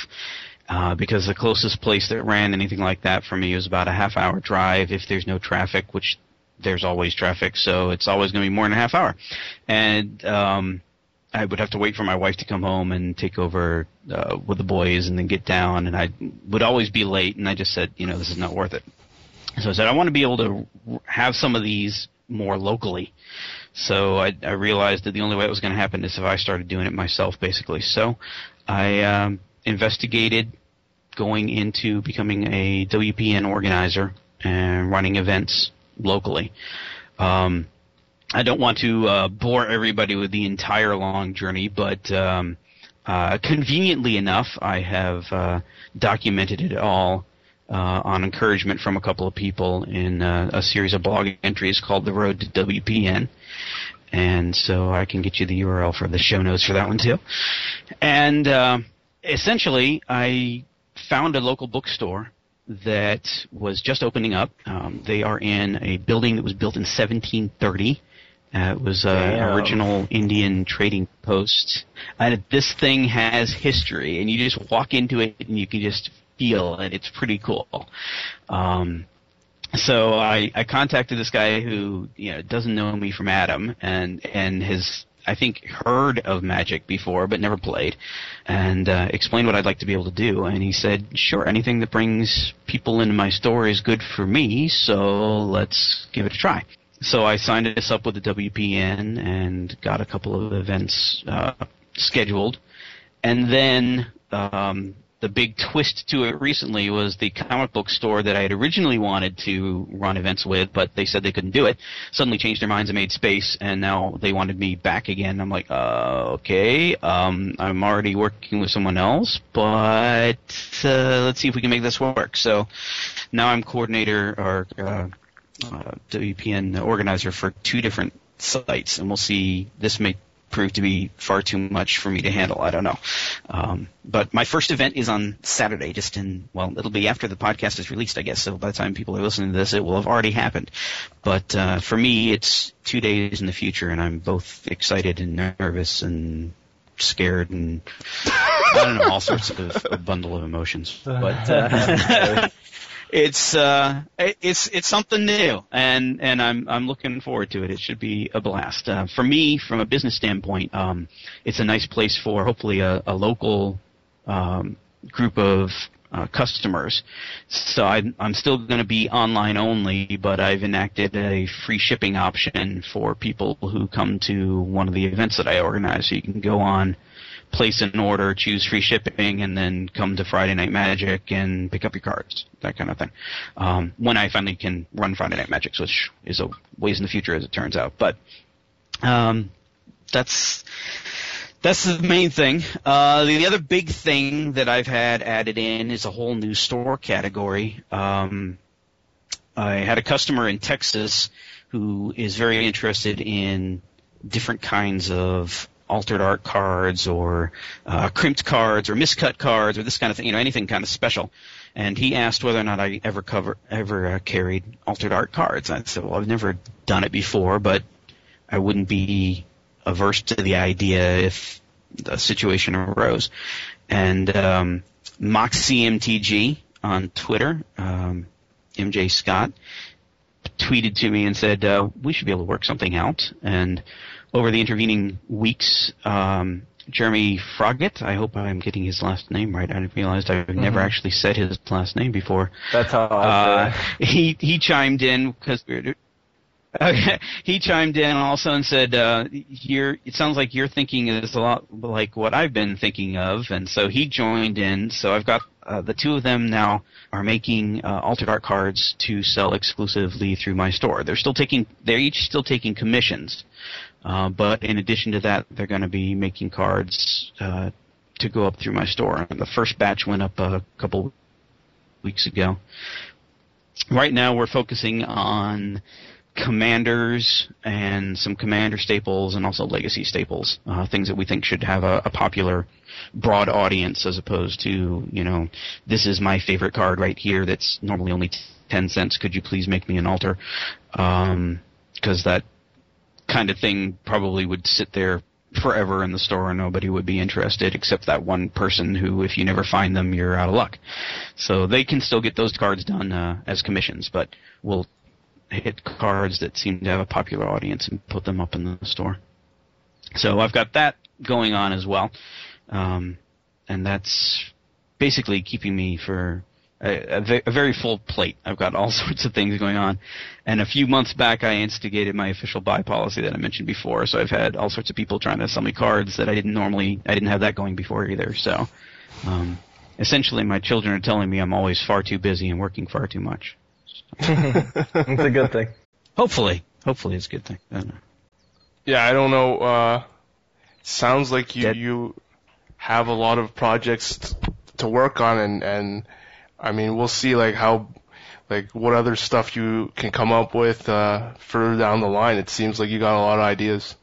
Uh, because the closest place that ran anything like that for me was about a half hour drive if there's no traffic, which there's always traffic, so it's always going to be more than a half hour. And um, I would have to wait for my wife to come home and take over uh, with the boys and then get down, and I would always be late. And I just said, you know, this is not worth it. So I said, I want to be able to have some of these more locally. So I, I realized that the only way it was going to happen is if I started doing it myself, basically. So I um, investigated going into becoming a WPN organizer and running events locally. Um, I don't want to uh, bore everybody with the entire long journey, but um, uh, conveniently enough, I have uh, documented it all uh, on encouragement from a couple of people in uh, a series of blog entries called "The Road to WPN." And so I can get you the URL for the show notes for that one too. And uh, essentially, I found a local bookstore that was just opening up. Um, they are in a building that was built in 1730. Uh, it was uh, an original Indian trading post. And this thing has history, and you just walk into it and you can just feel it. It's pretty cool. Um, so I, I contacted this guy who you know doesn't know me from Adam, and and has I think heard of Magic before but never played, and uh, explained what I'd like to be able to do. And he said, "Sure, anything that brings people into my store is good for me. So let's give it a try." So I signed us up with the WPN and got a couple of events uh, scheduled, and then um, the big twist to it recently was the comic book store that I had originally wanted to run events with, but they said they couldn't do it. Suddenly changed their minds and made space, and now they wanted me back again. I'm like, uh, okay, um, I'm already working with someone else, but uh, let's see if we can make this work. So now I'm coordinator or uh, uh, WPN organizer for two different sites, and we'll see. This may prove to be far too much for me to handle. I don't know. Um, but my first event is on Saturday, just in, well, it'll be after the podcast is released, I guess. So by the time people are listening to this, it will have already happened. But uh, for me, it's two days in the future, and I'm both excited and nervous and scared and I don't know all sorts of a bundle of emotions. But uh, it's uh, it- it's it's something new, and and I'm I'm looking forward to it. It should be a blast. Uh, for me, from a business standpoint, um, it's a nice place for hopefully a, a local um, group of uh, customers. So I'm, I'm still going to be online only, but I've enacted a free shipping option for people who come to one of the events that I organize. So you can go on, place an order, choose free shipping, and then come to Friday Night Magic and pick up your cards, that kind of thing. Um, when I finally can run Friday Night Magic, which is a ways in the future as it turns out. But um, that's that's the main thing. Uh, the other big thing that I've had added in is a whole new store category. Um, I had a customer in Texas who is very interested in different kinds of altered art cards or uh, crimped cards or miscut cards or this kind of thing, you know, anything kind of special. And he asked whether or not I ever cover ever uh, carried altered art cards. I said, well, I've never done it before, but I wouldn't be averse to the idea if the situation arose. And um, MoxCMTG on Twitter, um, MJ Scott, tweeted to me and said, uh, we should be able to work something out. And over the intervening weeks, um, Jeremy Froggatt, I hope I'm getting his last name right. I realized I've never actually said his last name before. That's how I Uh, he he chimed in because okay, he chimed in also and said, uh, "You're. It sounds like you're thinking is a lot like what I've been thinking of." And so he joined in. So I've got uh, the two of them now are making uh, altered art cards to sell exclusively through my store. They're still taking. They're each still taking commissions, uh, but in addition to that, they're going to be making cards. Uh, to go up through my store. The first batch went up a couple weeks ago. Right now, we're focusing on commanders and some commander staples and also legacy staples, uh, things that we think should have a, a popular, broad audience as opposed to, you know, this is my favorite card right here that's normally only ten cents. Could you please make me an altar? Because that kind of thing probably would sit there forever in the store and nobody would be interested except that one person who, if you never find them, you're out of luck. So they can still get those cards done uh, as commissions, but we'll hit cards that seem to have a popular audience and put them up in the store. So I've got that going on as well, um, and that's basically keeping me for a, a, very full plate. I've got all sorts of things going on, and a few months back I instigated my official buy policy that I mentioned before. So I've had all sorts of people trying to sell me cards that I didn't normally. I didn't have that going before either. So um, essentially, my children are telling me I'm always far too busy and working far too much. It's a good thing. Hopefully, hopefully it's a good thing. I don't know. Yeah, I don't know. Uh, sounds like you That- you have a lot of projects t- to work on, and and I mean we'll see like how like what other stuff you can come up with uh, further down the line. It seems like you got a lot of ideas.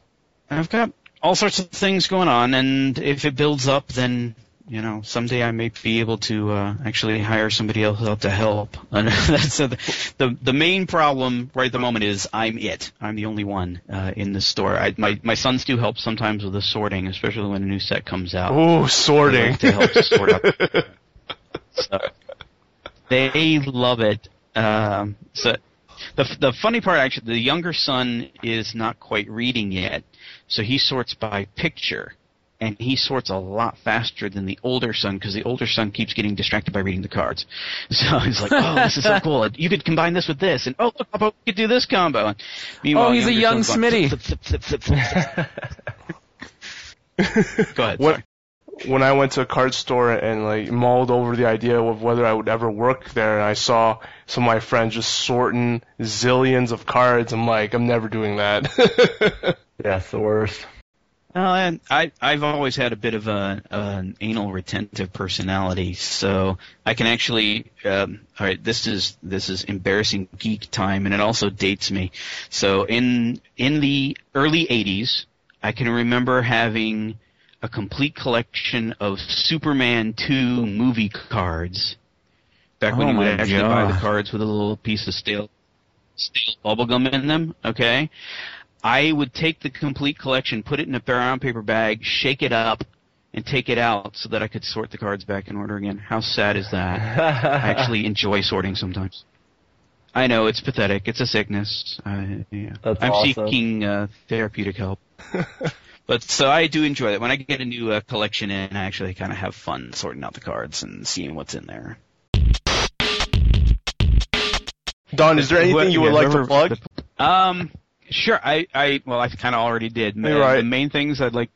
I've got all sorts of things going on, and if it builds up, then you know someday I may be able to uh, actually hire somebody else out to help. That's uh, the, the main problem right at the moment is I'm it. I'm the only one uh, in the store. I, my my sons do help sometimes with the sorting, especially when a new set comes out. Ooh, sorting. to help sort out. So, they love it. Um, so the the funny part actually, the younger son is not quite reading yet, so he sorts by picture, and he sorts a lot faster than the older son because the older son keeps getting distracted by reading the cards. So he's like, "Oh, this is so cool! You could combine this with this, and oh, look, Papa, we could do this combo." And meanwhile, Oh, he's a young son's going, Smitty. "Flip, flip, flip, flip, flip, flip." Go ahead. What- sorry. When I went to a card store and like mulled over the idea of whether I would ever work there, and I saw some of my friends just sorting zillions of cards, I'm like, I'm never doing that. Yeah, it's the worst. Well, and I I've always had a bit of a an anal retentive personality, so I can actually. Um, all right, this is this is embarrassing geek time, and it also dates me. So in in the early '80s, I can remember having a complete collection of Superman 2 movie cards. Back when Oh you would actually buy the cards with a little piece of stale stale bubblegum in them, okay? I would take the complete collection, put it in a brown paper bag, shake it up, and take it out so that I could sort the cards back in order again. How sad is that? I actually enjoy sorting sometimes. I know it's pathetic. It's a sickness. I, yeah. I'm awesome. seeking uh, therapeutic help. but so I do enjoy it. When I get a new uh, collection in, I actually kind of have fun sorting out the cards and seeing what's in there. Don, is there anything you would Yeah, like to whoever- plug? Um, sure. I, I well, I kind of already did. You're Uh, right. The main things I'd like,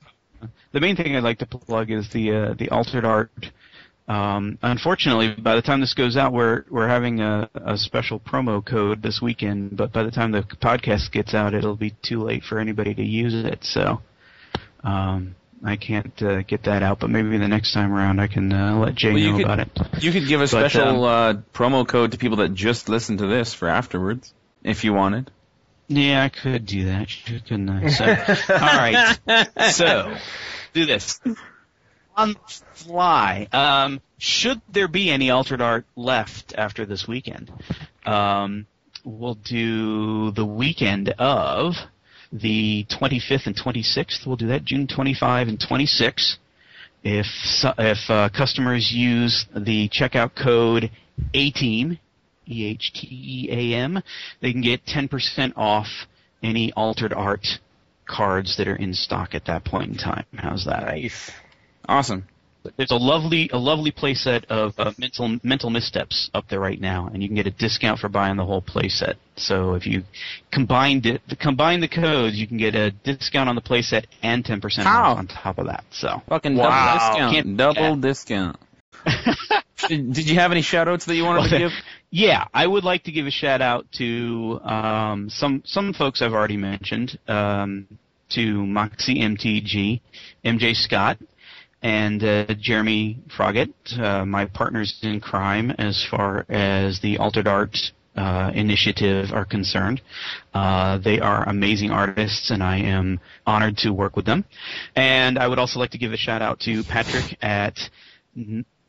the main thing I'd like to plug is the uh, the altered art. Um, unfortunately, by the time this goes out, we're we're having a, a special promo code this weekend. But by the time the podcast gets out, it'll be too late for anybody to use it. So, um, I can't uh, get that out. But maybe the next time around, I can uh, let Jay Well, know could- about it. You could give a But, special uh, promo code to people that just listen to this for afterwards, if you wanted. Yeah, I could do that. Couldn't I? So, all right. So, do this on the fly. Um, should there be any altered art left after this weekend, um, we'll do the weekend of the 25th and 26th. We'll do that June 25 and 26. If if uh, customers use the checkout code ATEAM, E H T E A M, they can get 10% off any altered art cards that are in stock at that point in time. How's that? Nice. Awesome. There's a lovely a lovely playset of uh, mental mental missteps up there right now, and you can get a discount for buying the whole playset. So if you combine it, combine the codes, you can get a discount on the playset and 10% How? off on top of that. So Fucking Wow. double discount. Can't- double yeah. discount. did, did you have any shout outs that you wanted to give? Yeah, I would like to give a shout out to um, some some folks I've already mentioned, um, to Moxie MTG, MJ Scott, and uh, Jeremy Froggett, uh, my partners in crime as far as the Altered Art uh, initiative are concerned. Uh, they are amazing artists, and I am honored to work with them. And I would also like to give a shout out to Patrick at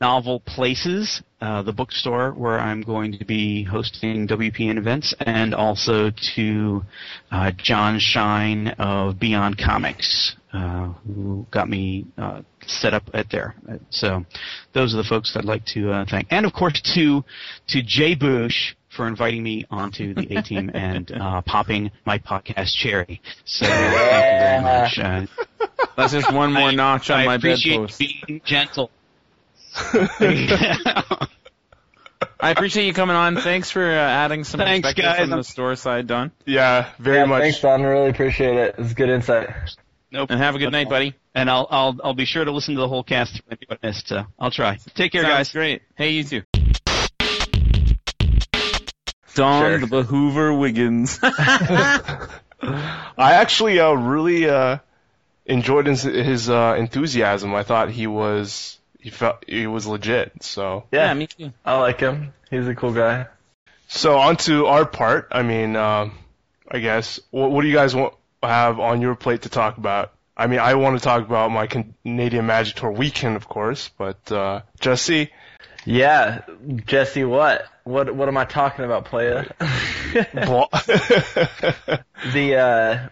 Novel Places, uh, the bookstore where I'm going to be hosting WPN events, and also to uh, John Shine of Beyond Comics, uh, who got me uh, set up at there. So those are the folks I'd like to uh, thank, and of course to to Jay Bush for inviting me onto the A team and uh, popping my podcast cherry. So thank you very much. Uh, That's just one more notch on I my appreciate bedpost. being gentle. I appreciate you coming on. Thanks for uh, adding some Thanks, perspective guys. from the I'm- store side, Don. Yeah, very yeah, much. Thanks, Don. Really appreciate it. It's good insight. Nope. And have a good night, buddy. And I'll I'll I'll be sure to listen to the whole cast if I missed. So I'll try. Take care, Sounds guys. great. Hey, you too. Don Sure. the Behoover Wiggins. I actually uh, really uh, enjoyed his, his uh, enthusiasm. I thought he was he felt he was legit. So Yeah, me too. I like him. He's a cool guy. so on to our part. I mean, um, I guess what, what do you guys want have on your plate to talk about? I mean, I want to talk about my Canadian Magic Tour weekend, of course, but uh, Jesse, Yeah, Jesse, what? What what am I talking about, playa? blo- the uh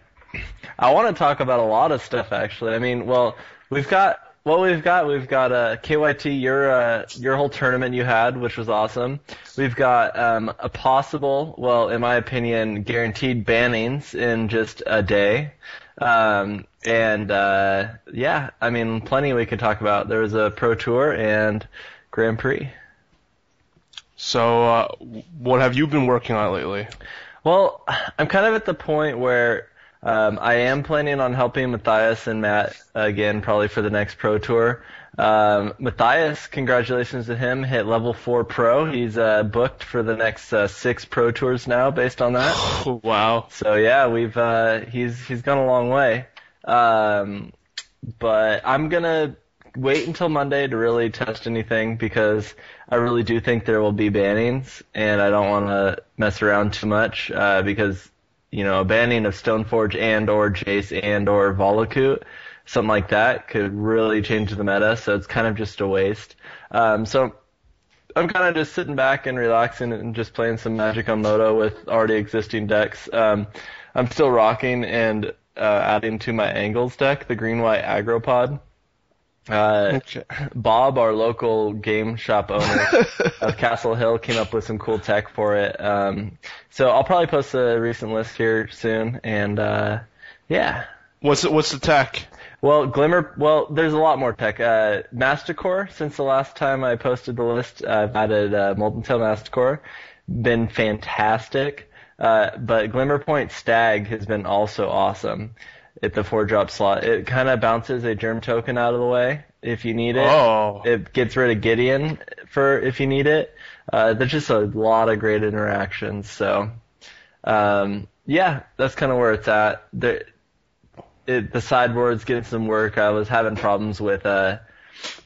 I want to talk about a lot of stuff actually. I mean, well, we've got what we've got. We've got uh, KYT your uh, your whole tournament you had, which was awesome. We've got um, a possible, well, in my opinion, guaranteed bannings in just a day. Um, and uh, yeah, I mean, plenty we could talk about. There was a pro tour and Grand Prix. so uh, what have you been working on lately? Well, I'm kind of at the point where um, I am planning on helping Matthias and Matt again, probably for the next pro tour. Um, Matthias, congratulations to him, hit level four pro. He's uh, booked for the next uh, six pro tours now, based on that. Oh, wow. So yeah, we've uh, he's he's gone a long way. Um, but I'm gonna wait until Monday to really test anything because I really do think there will be bannings, and I don't want to mess around too much uh, because you know a banning of Stoneforge and or Jace and or Valakut, something like that could really change the meta. So it's kind of just a waste. Um, so I'm kind of just sitting back and relaxing and just playing some Magic on MODO with already existing decks. Um, I'm still rocking and uh, adding to my Angles deck, the green white aggro pod. Uh, Okay. Bob, our local game shop owner of Castle Hill, came up with some cool tech for it. Um, so I'll probably post a recent list here soon, and uh, yeah. What's the, what's the tech? Well, Glimmer. Well, there's a lot more tech. Uh, Masticore. Since the last time I posted the list, I've added uh, Molten Tail Masticore. Been fantastic. Uh, but Glimmer Point Stag has been also awesome at the four drop slot. It kind of bounces a germ token out of the way if you need it. Oh. It gets rid of Gideon for if you need it. Uh, there's just a lot of great interactions. So, um, yeah, that's kind of where it's at. There, it, the sideboard's getting some work. I was having problems with uh,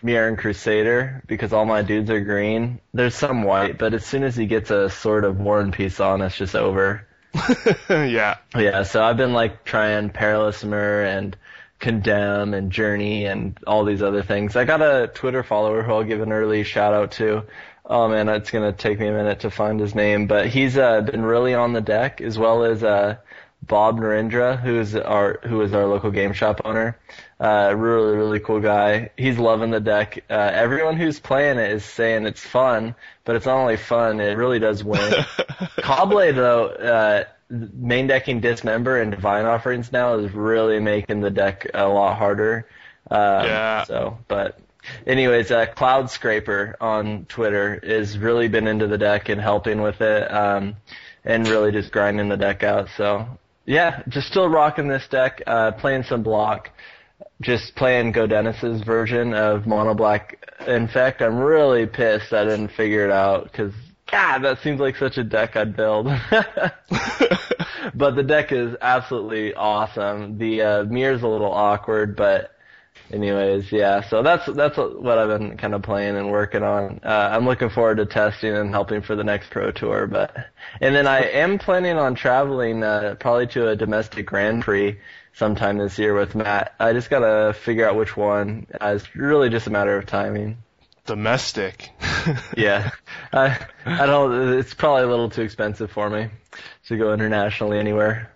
Mirran Crusader because all my dudes are green. There's some white, but as soon as he gets a Sword of War and Peace on, it's just over. yeah. Yeah, so I've been like trying Paralysmer and Condemn and Journey and all these other things. I got a Twitter follower who I'll give an early shout out to. Oh man, it's gonna take me a minute to find his name, but he's uh, been really on the deck as well as uh, Bob Narendra, who's our who is our local game shop owner. Uh, really, really cool guy. He's loving the deck. Uh, everyone who's playing it is saying it's fun, but it's not only fun; it really does win. Caw-Blade though, uh, main decking Dismember and Divine Offerings now is really making the deck a lot harder. Um, Yeah. So, but anyways, uh, Cloud Scraper on Twitter has really been into the deck and helping with it, um, and really just grinding the deck out. So, yeah, just still rocking this deck, uh, playing some block, just playing Go Dennis's version of Mono Black Infect. I'm really pissed I didn't figure it out because. God, that seems like such a deck I'd build. but the deck is absolutely awesome. The uh, mirror's a little awkward, but anyways, yeah. So that's that's what I've been kind of playing and working on. Uh, I'm looking forward to testing and helping for the next pro tour. But and then I am planning on traveling uh, probably to a domestic Grand Prix sometime this year with Matt. I just gotta figure out which one. Uh, it's really just a matter of timing. domestic. Yeah, I I don't. It's probably a little too expensive for me to go internationally anywhere.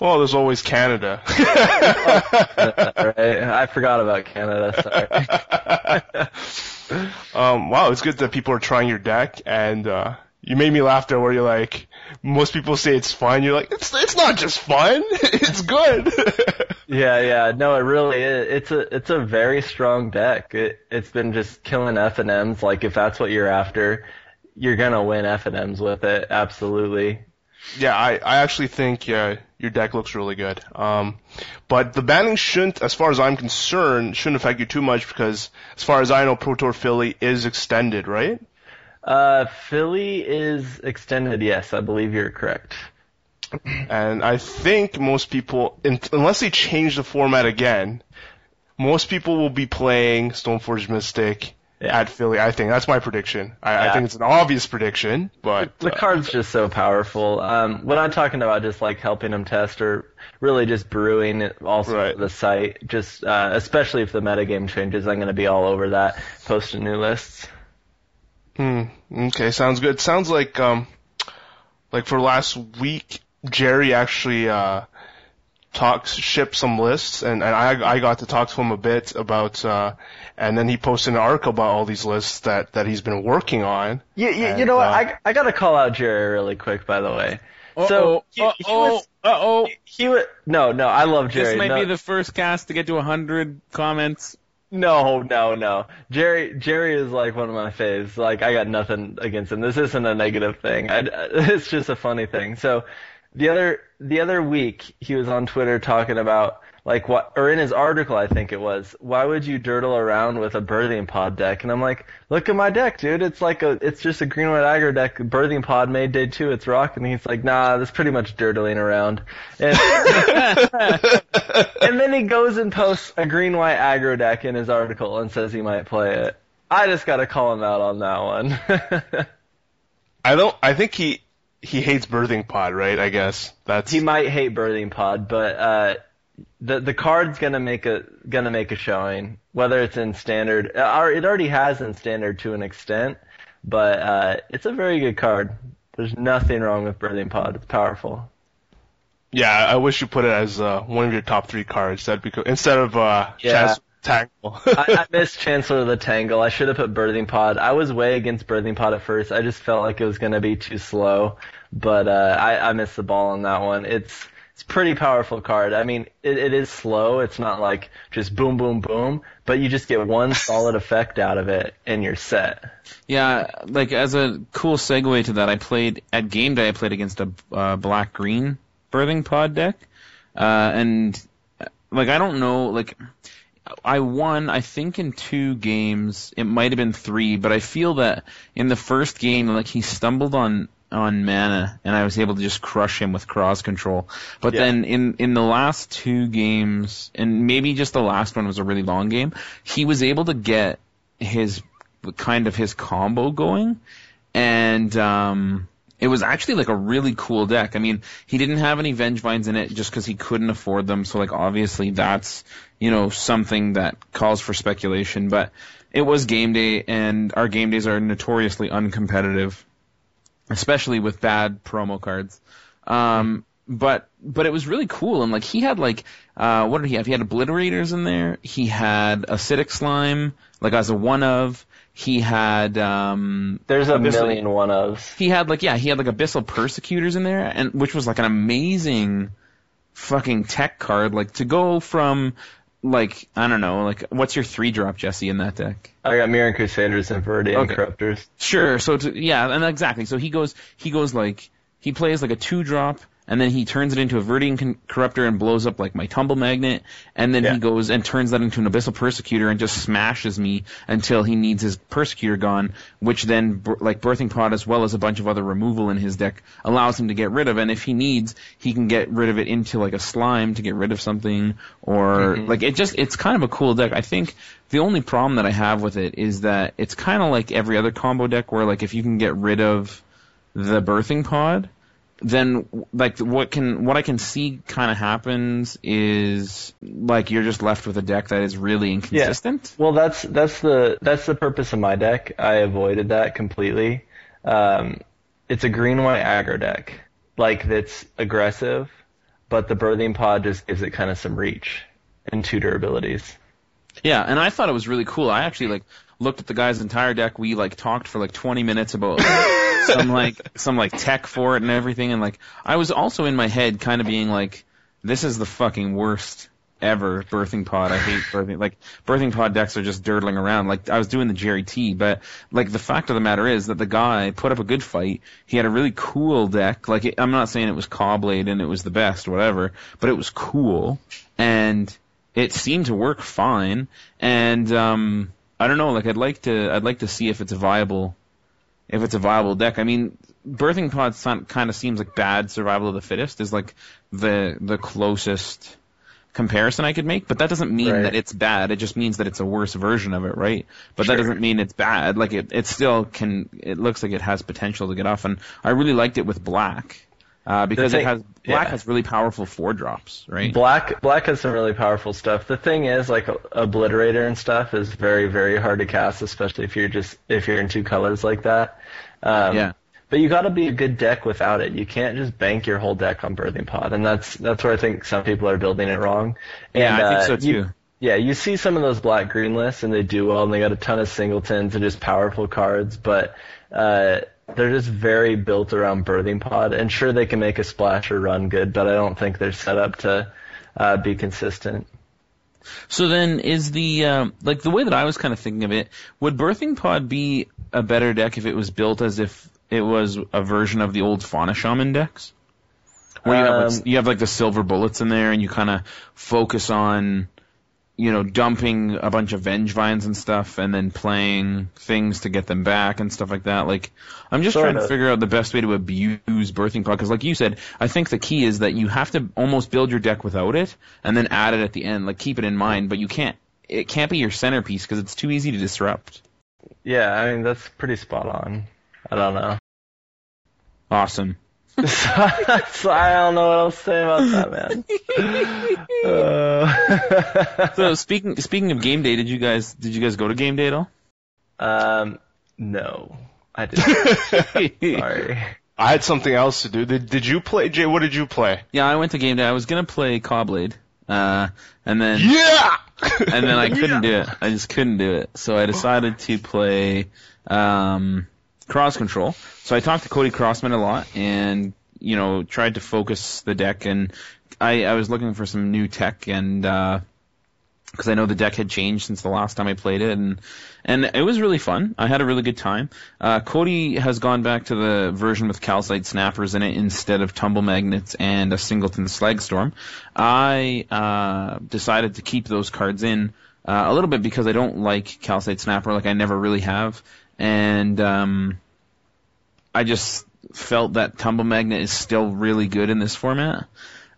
well, there's always Canada. Right? I forgot about Canada. Sorry. um, wow, it's good that people are trying your deck, and uh, you made me laugh there. Where you're like, most people say it's fun. You're like, it's it's not just fun. it's good. Yeah, yeah. No, it really is. It's a it's a very strong deck. It it's been just killing F and M's. Like if that's what you're after, you're gonna win F and M's with it. Absolutely. Yeah, I, I actually think yeah, your deck looks really good. Um, but the banning shouldn't, as far as I'm concerned, shouldn't affect you too much because, as far as I know, Pro Tour Philly is extended, right? Uh, Philly is extended. Yes, I believe you're correct. And I think most people, unless they change the format again, most people will be playing Stoneforge Mystic Yeah. at Philly. I think that's my prediction. I, I think it's an obvious prediction, but The uh, card's just so powerful. Um, when I'm talking about just like helping them test or really just brewing it also Right. the site, just uh, especially if the metagame changes, I'm going to be all over that, posting new lists. Hmm. Okay, sounds good. Sounds like um, like for last week, Jerry actually uh, talks shipped some lists, and, and I I got to talk to him a bit about, uh, and then he posted an article about all these lists that that he's been working on. You, you, you know what? uh, I, I got to call out Jerry really quick, by the way. So he, he uh-oh, was uh-oh. he was no no I love Jerry. This might no, be the first cast to get to 100 comments. No, no, no. Jerry, Jerry is like one of my faves. Like I got nothing against him. This isn't a negative thing. I, it's just a funny thing. So, the other the other week he was on Twitter talking about like what, or in his article I think it was, why would you dirtle around with a birthing pod deck? And I'm like, look at my deck, dude. It's like a, it's just a green white aggro deck. Birthing pod made day two. It's rocking. And he's like, nah, that's pretty much dirtling around. And and then he goes and posts a green white aggro deck in his article and says he might play it. I just gotta call him out on that one. I don't. I think he he hates Birthing Pod, right? I guess that's he might hate Birthing Pod, but uh, the the card's gonna make a gonna make a showing, whether it's in standard. Or it already has in standard to an extent, but uh, it's a very good card. There's nothing wrong with Birthing Pod. It's powerful. Yeah, I wish you put it as uh, one of your top three cards. That'd be cool. Instead of uh, Yeah. Chaz Tangle. I, I missed Chancellor of the Tangle. I should have put Birthing Pod. I was way against Birthing Pod at first. I just felt like it was going to be too slow, but uh, I, I missed the ball on that one. It's it's a pretty powerful card. I mean, it, it is slow. It's not like just boom, boom, boom, but you just get one solid effect out of it, and you're set. Yeah, like as a cool segue to that, I played at game day. I played against a uh, black green birthing pod deck, uh, and uh, like I don't know, like I won. I think in two games, it might have been three, but I feel that in the first game, like he stumbled on on mana, and I was able to just crush him with cross control. But Yeah. then in in the last two games, and maybe just the last one was a really long game, he was able to get his kind of his combo going, and um, it was actually like a really cool deck. I mean, he didn't have any Vengevines in it just because he couldn't afford them. So like obviously that's you know something that calls for speculation. But it was game day, and our game days are notoriously uncompetitive, especially with bad promo cards. Um, but but it was really cool, and like he had like uh, what did he have? He had obliterators in there. He had acidic slime, like as a one of. He had um, There's a Abyssal- million one of. he had like yeah he had like abyssal persecutors in there and which was like an amazing fucking tech card like to go from like i don't know like what's your three drop jesse in that deck I got Mirran Crusaders and Viridian Okay. Corruptors. sure so to, yeah and exactly so he goes he goes like he plays like a two drop and then he turns it into a Viridian con- Corruptor and blows up like my Tumble Magnet, and then Yeah. he goes and turns that into an Abyssal Persecutor and just smashes me until he needs his Persecutor gone, which then, like Birthing Pod as well as a bunch of other removal in his deck, allows him to get rid of, and if he needs, he can get rid of it into like a Slime to get rid of something, or mm-hmm. like it just, it's kind of a cool deck. I think the only problem that I have with it is that it's kind of like every other combo deck where like if you can get rid of the Birthing Pod, then like what can what I can see kind of happens is like you're just left with a deck that is really inconsistent. Well, that's that's the that's the purpose of my deck. I avoided that completely. Um, it's a green white aggro deck, like that's aggressive, but the birthing pod just gives it kind of some reach and two durabilities. Yeah, and I thought it was really cool. I actually like looked at the guy's entire deck. We like talked for like 20 minutes about some like some like tech for it and everything, and like I was also in my head kind of being like, this is the fucking worst ever birthing pod. I hate birthing like birthing pod decks are just dirtling around. Like I was doing the Jerry T, but like the fact of the matter is that the guy put up a good fight. He had a really cool deck. Like it, I'm not saying it was Caw-Blade and it was the best, whatever, but it was cool and it seemed to work fine. And um, I don't know, like I'd like to I'd like to see if it's a viable if it's a viable deck. I mean, birthing pod kind of seems like bad survival of the fittest is like the the closest comparison I could make, but that doesn't mean Right. that it's bad. It just means that it's a worse version of it, right? But that doesn't mean it's bad. Like it, it still can. It looks like it has potential to get off, and I really liked it with black uh, because thing- it has black yeah. has really powerful four drops, right? Black Black has some really powerful stuff. The thing is, like Obliterator and stuff is very very hard to cast, especially if you're just if you're in two colors like that. Um, Yeah. But you got to be a good deck without it. You can't just bank your whole deck on Birthing Pod, and that's that's where I think some people are building it wrong. Yeah, I think uh, so you- too. yeah, you see some of those black green lists, and they do well, and they got a ton of singletons and just powerful cards, but uh, they're just very built around Birthing Pod. And sure, they can make a splash or run good, but I don't think they're set up to uh, be consistent. So then, is the um, like the way that I was kind of thinking of it? Would Birthing Pod be a better deck if it was built as if it was a version of the old Fauna Shaman decks, where you have Um, you have like the silver bullets in there, and you kind of focus on, you know, dumping a bunch of Vengevines and stuff, and then playing things to get them back and stuff like that. Like, I'm just Sort trying to figure out the best way to abuse Birthing Pod because, like you said, I think the key is that you have to almost build your deck without it, and then add it at the end. Like, keep it in mind, but you can't. It can't be your centerpiece because it's too easy to disrupt. Yeah, I mean that's pretty spot on. I don't know. Awesome. so, I don't know what else to say about that, man. Uh, So speaking speaking of game day, did you guys did you guys go to game day at all? um, no, I didn't. Sorry. I had something else to do. Did, did you play, Jay? What did you play? Yeah, I went to game day. I was gonna play Caw-Blade, uh, and then Yeah. and then I couldn't do it. I just couldn't do it. So I decided to play um, Cross Control. So I talked to Cody Crossman a lot, and you know tried to focus the deck. And I, I was looking for some new tech, and because I know the deck had changed since the last time I played it, and and it was really fun. I had a really good time. Uh, Cody has gone back to the version with calcite snappers in it instead of tumble magnets and a singleton slag storm. I uh, decided to keep those cards in uh, a little bit because I don't like calcite snapper, like I never really have, and um, I just felt that tumble magnet is still really good in this format.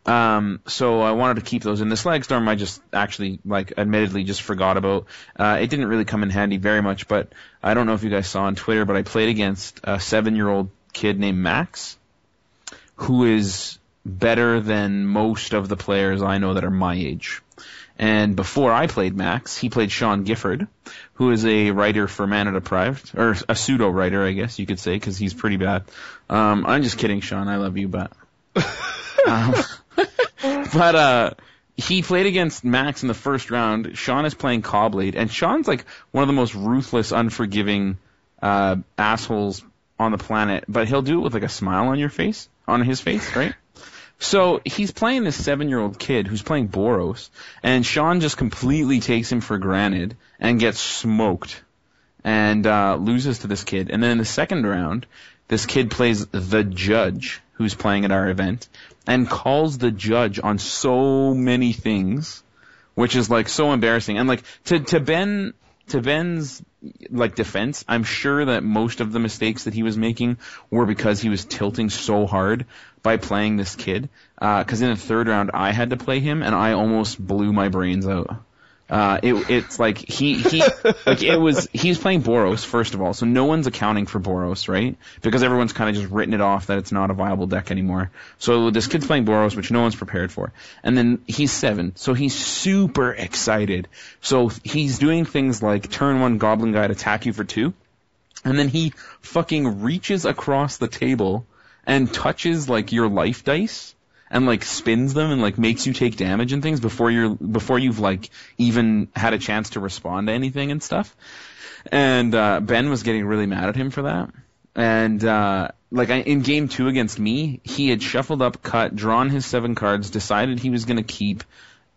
Um, so I wanted to keep those in the slag storm. I just actually, like, admittedly, just forgot about. Uh, it didn't really come in handy very much, but I don't know if you guys saw on Twitter, but I played against a seven-year-old kid named Max, who is better than most of the players I know that are my age. And before I played Max, he played Sean Gifford, who is a writer for Mana Deprived, or a pseudo writer, I guess you could say, because he's pretty bad. Um, I'm just kidding, Sean. I love you, but. um, but uh, he played against Max in the first round. Sean is playing Caw-Blade, and Sean's like one of the most ruthless, unforgiving uh, assholes on the planet. But he'll do it with like a smile on your face, on his face, right? So he's playing this seven-year-old kid who's playing Boros, and Sean just completely takes him for granted and gets smoked, and uh, loses to this kid. And then in the second round, this kid plays the judge who's playing at our event, and calls the judge on so many things, which is like so embarrassing. And like to to Ben to Ben's like defense, I'm sure that most of the mistakes that he was making were because he was tilting so hard by playing this kid. Uh, because in the third round, I had to play him, and I almost blew my brains out. Uh, it, it's like he he like it was he's playing Boros first of all, so no one's accounting for Boros, right? Because everyone's kind of just written it off that it's not a viable deck anymore. So this kid's playing Boros, which no one's prepared for, and then he's seven, so he's super excited. So he's doing things like turn one Goblin Guide attack you for two, and then he fucking reaches across the table and touches like your life dice and like spins them and like makes you take damage and things before you're before you've like even had a chance to respond to anything and stuff. And uh, Ben was getting really mad at him for that. And uh, like I, in game two against me, he had shuffled up, cut, drawn his seven cards, decided he was going to keep,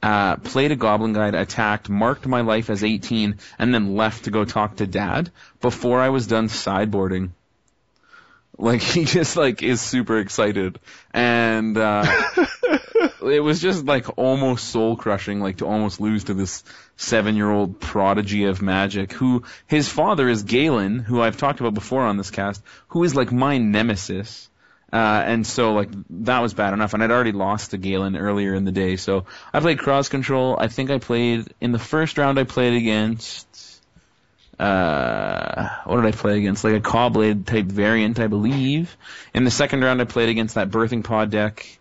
uh, played a Goblin Guide, attacked, marked my life as 18, and then left to go talk to Dad before I was done sideboarding. Like he just like is super excited, and uh, it was just like almost soul crushing, like to almost lose to this seven year old prodigy of magic. Who his father is Galen, who I've talked about before on this cast, who is like my nemesis. Uh, and so like that was bad enough, and I'd already lost to Galen earlier in the day. So I played cross control. I think I played in the first round. I played against uh, what did I play against? Like a Caw-Blade type variant, I believe. In the second round, I played against that Birthing Pod deck.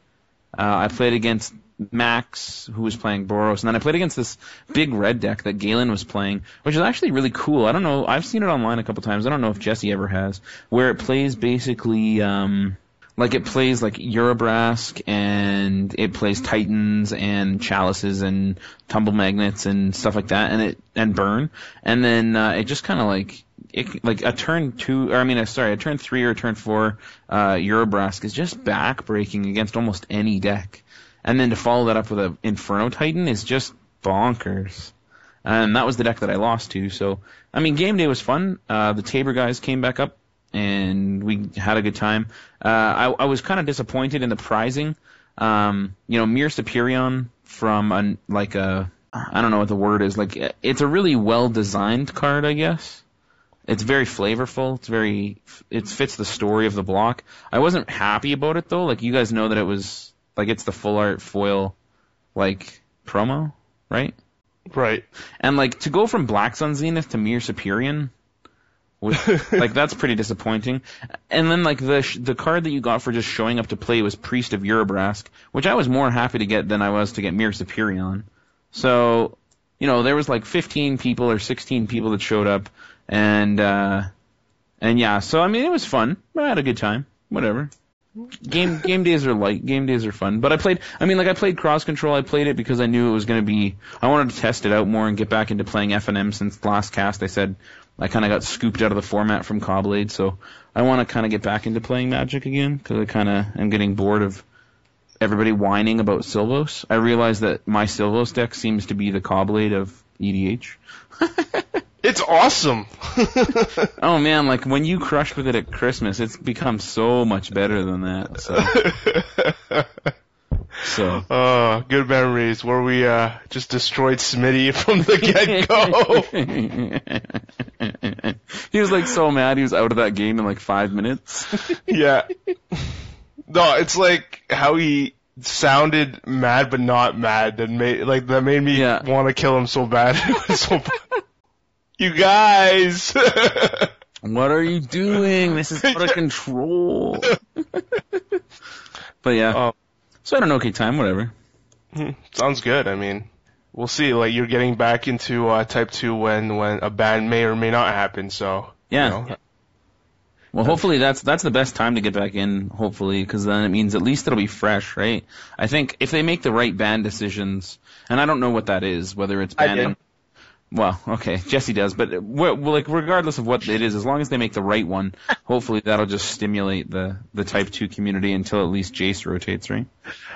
Uh, I played against Max, who was playing Boros, and then I played against this big red deck that Galen was playing, which is actually really cool. I don't know, I've seen it online a couple times. I don't know if Jesse ever has, where it plays basically, um, like it plays like Urabrask and it plays Titans and Chalices and Tumble Magnets and stuff like that and it and Burn and then uh, it just kind of like it like a turn two or I mean uh, sorry a turn three or a turn four uh, Urabrask is just backbreaking against almost any deck and then to follow that up with a Inferno Titan is just bonkers. And that was the deck that I lost to. So, I mean, game day was fun. Uh, the Tabor guys came back up and we had a good time. Uh, I, I was kind of disappointed in the prizing. Um, you know, Myr Superion from like a, I don't know what the word is. Like, it's a really well designed card, I guess. It's very flavorful. It's very, it fits the story of the block. I wasn't happy about it though. Like, you guys know that it was, like, it's the full art foil, like, promo, right? Right. And like, to go from Black Sun Zenith to Myr Superion, with, like that's pretty disappointing. And then like the sh- the card that you got for just showing up to play was Priest of Urabrask, which I was more happy to get than I was to get Myr Superion. So, you know, there was like 15 people or 16 people that showed up, and uh, and yeah, so I mean it was fun. I had a good time. Whatever. Game game days are light. Game days are fun. But I played. I mean, like I played cross control. I played it because I knew it was going to be. I wanted to test it out more and get back into playing FNM since last cast. I said I kind of got scooped out of the format from Caw-Blade, so I want to kind of get back into playing Magic again because I kind of am getting bored of everybody whining about Silvos. I realize that my Silvos deck seems to be the Caw-Blade of EDH. It's awesome. oh man, like when you crush with it at Christmas, it's become so much better than that. So, so. Oh, good memories where we uh, just destroyed Smitty from the get go. he was like so mad he was out of that game in like five minutes. yeah. No, it's like how he sounded mad but not mad that made like that made me Yeah. want to kill him so bad. So. You guys. What are you doing? This is out of control. but yeah. Oh. So I had an okay time, whatever. Sounds good. I mean, we'll see. Like you're getting back into uh, Type Two when when a ban may or may not happen. So Yeah. you know, Well, hopefully that's that's the best time to get back in. Hopefully, because then it means at least it'll be fresh, right? I think if they make the right ban decisions, and I don't know what that is, whether it's do. Well, okay, Jesse does, but well, like regardless of what it is, as long as they make the right one, hopefully that'll just stimulate the the Type Two community until at least Jace rotates, right?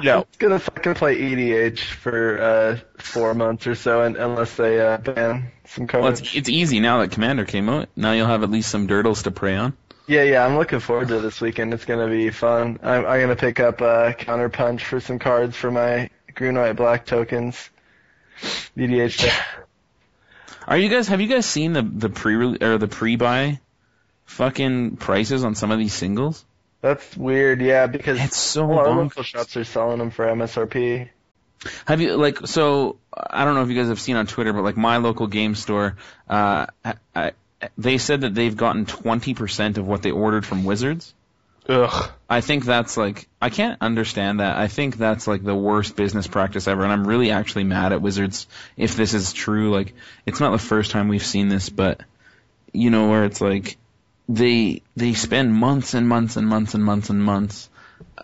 yeah. I'm gonna fucking play EDH for uh, four months or so, and, unless they uh, ban some Well, cards. it's it's easy now that Commander came out. Now you'll have at least some Dirtles to prey on. Yeah, yeah, I'm looking forward to this weekend. It's gonna be fun. I'm, I'm gonna pick up uh, Counterpunch for some cards for my green, white, black tokens. EDH deck. Are you guys? Have you guys seen the the pre or the pre buy fucking prices on some of these singles? That's weird, yeah, because It's so a lot of bonkers. local shops are selling them for MSRP. Have you like so? I don't know if you guys have seen on Twitter, but like my local game store, uh, I, I, they said that they've gotten twenty percent of what they ordered from Wizards. Ugh. I think that's like I can't understand that. I think that's like the worst business practice ever, and I'm really actually mad at Wizards if this is true. Like it's not the first time we've seen this, but you know where it's like they they spend months and months and months and months and months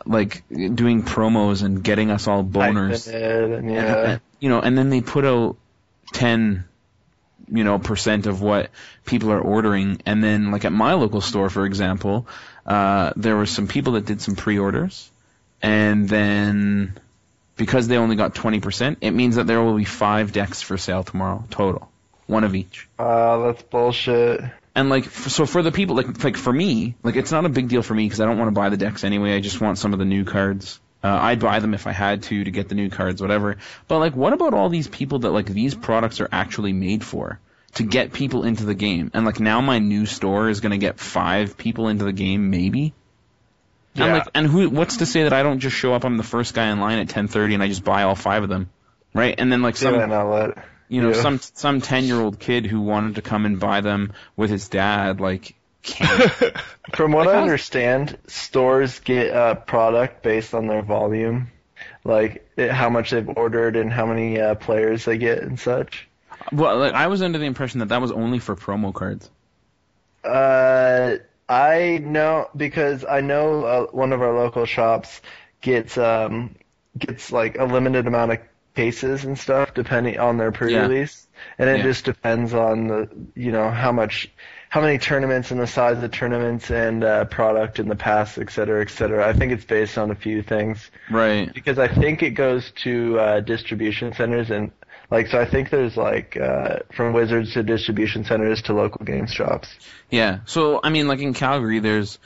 like doing promos and getting us all boners. Hyping it and yeah. you know, and then they put out ten, you know, percent of what people are ordering, and then like at my local store, for example, uh, there were some people that did some pre-orders, and then because they only got twenty percent, it means that there will be five decks for sale tomorrow total, one of each. Uh, that's bullshit. And like, f- so for the people, like, like for me, like, it's not a big deal for me because I don't want to buy the decks anyway. I just want some of the new cards. Uh, I'd buy them if I had to to get the new cards, whatever. But like, what about all these people that like these products are actually made for to get people into the game? And like now, my new store is gonna get five people into the game, maybe. And Yeah. like, and who? What's to say that I don't just show up? I'm the first guy in line at 10:30, and I just buy all five of them, right? And then like some Yeah, you know, Yeah. some some ten year old kid who wanted to come and buy them with his dad, like, can't. From what Like, I understand, stores get uh, product based on their volume, like it, how much they've ordered and how many uh, players they get and such. Well, like, I was under the impression that that was only for promo cards. Uh, I know because I know uh, one of our local shops gets um gets like a limited amount of cases and stuff depending on their pre-release, and it Yeah. just depends on the you know how much how many tournaments and the size of the tournaments and uh, product in the past, et cetera, et cetera. I think it's based on a few things Right. because I think it goes to uh, distribution centers and like so I think there's like uh, from Wizards to distribution centers to local game shops. Yeah. So I mean, like in Calgary, there's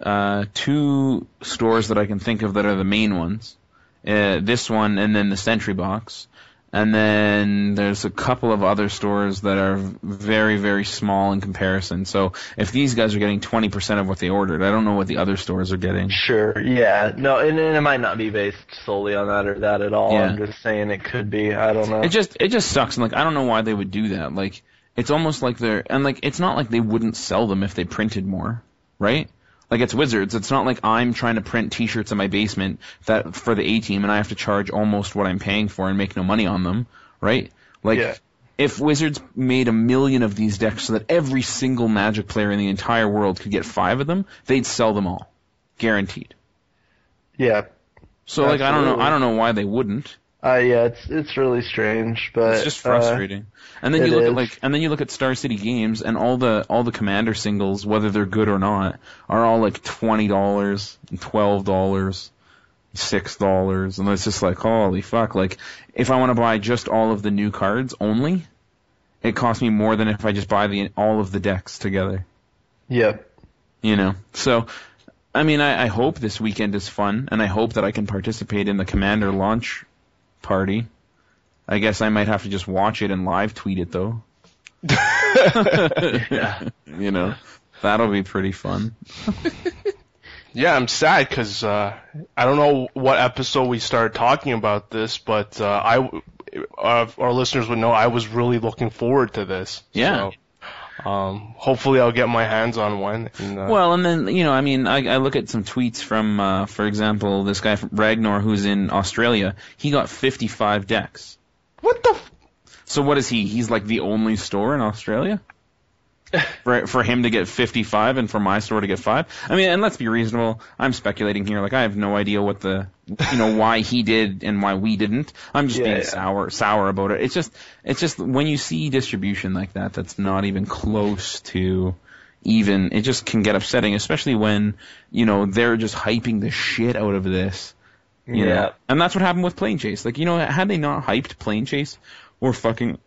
uh, two stores that I can think of that are the main ones. Uh, this one, and then the Sentry Box, and then there's a couple of other stores that are very, very small in comparison. So if these guys are getting 20% of what they ordered, I don't know what the other stores are getting. Sure. Yeah. No, and, and it might not be based solely on that or that at all. Yeah. I'm just saying it could be. I don't know. It just it just sucks. And like I don't know why they would do that. Like it's almost like they're and like it's not like they wouldn't sell them if they printed more, right? Like it's Wizards. It's not like I'm trying to print T-shirts in my basement that for the A team and I have to charge almost what I'm paying for and make no money on them, right? Like Yeah. if Wizards made a million of these decks so that every single Magic player in the entire world could get five of them, they'd sell them all, guaranteed. yeah. So like I don't know I don't know why they wouldn't. Uh, yeah. It's it's really strange, but It's just uh, frustrating. and then you look is. at like, and then you look at Star City Games, and all the all the Commander singles, whether they're good or not, are all like twenty dollars, twelve dollars, six dollars, and it's just like holy fuck! Like, if I want to buy just all of the new cards only, it costs me more than if I just buy the all of the decks together. Yep. You know, so. I mean, I, I hope this weekend is fun, and I hope that I can participate in the Commander launch party. I guess I might have to just watch it and live tweet it though. You know, that'll be pretty fun. Yeah, I'm sad because uh, I don't know what episode we started talking about this, but uh, I, uh, our listeners would know I was really looking forward to this. Yeah. So, um, hopefully, I'll get my hands on one. And, uh, Well, and then you know, I mean, I, I look at some tweets from, uh, for example, this guy from Ragnar who's in Australia. He got 55 decks. what the? F- So what is he? He's like the only store in Australia. For for him to get 55 and for my store to get five. I mean, and let's be reasonable. I'm speculating here. Like I have no idea what the you know why he did and why we didn't. I'm just Yeah, being yeah. sour sour about it. It's just it's just when you see distribution like that that's not even close to even it just can get upsetting, especially when you know they're just hyping the shit out of this. You Yeah. know? And that's what happened with Planechase. Like, you know, had they not hyped Planechase or fucking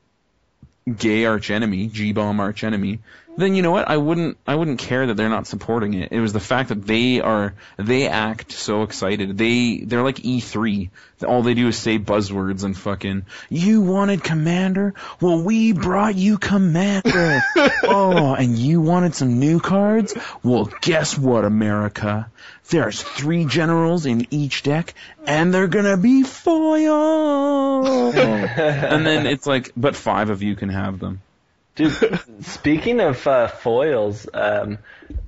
gay Archenemy, G bomb Archenemy, then you know what? I wouldn't I wouldn't care that they're not supporting it. It was the fact that they are they act so excited. They they're like E3. All they do is say buzzwords and fucking you wanted commander? Well, we brought you commander. oh, and you wanted some new cards? Well, guess what, America? There's three generals in each deck and they're to be foil. and then it's like but 5 of you can have them. Dude, speaking of uh, foils, um,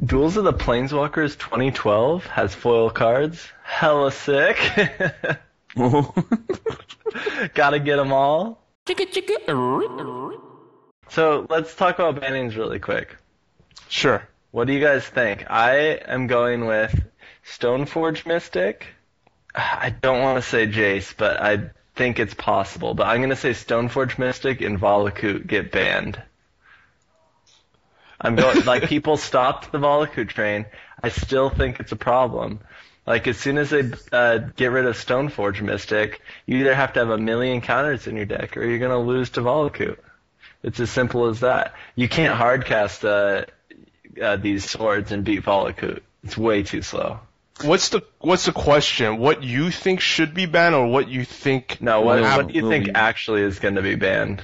Duels of the Planeswalkers 2012 has foil cards. Hella sick. Gotta get them all. So let's talk about bannings really quick. Sure. What do you guys think? I am going with Stoneforge Mystic. I don't want to say Jace, but I think it's possible. But I'm going to say Stoneforge Mystic and Valakut get banned. I'm going like people stopped the Valakut train. I still think it's a problem. Like as soon as they uh, get rid of Stoneforge Mystic, you either have to have a million counters in your deck, or you're gonna lose to Valakut. It's as simple as that. You can't hardcast uh, uh, these swords and beat Valakut. It's way too slow. What's the what's the question? What you think should be banned, or what you think? No, what, Will- what do you think be. actually is going to be banned?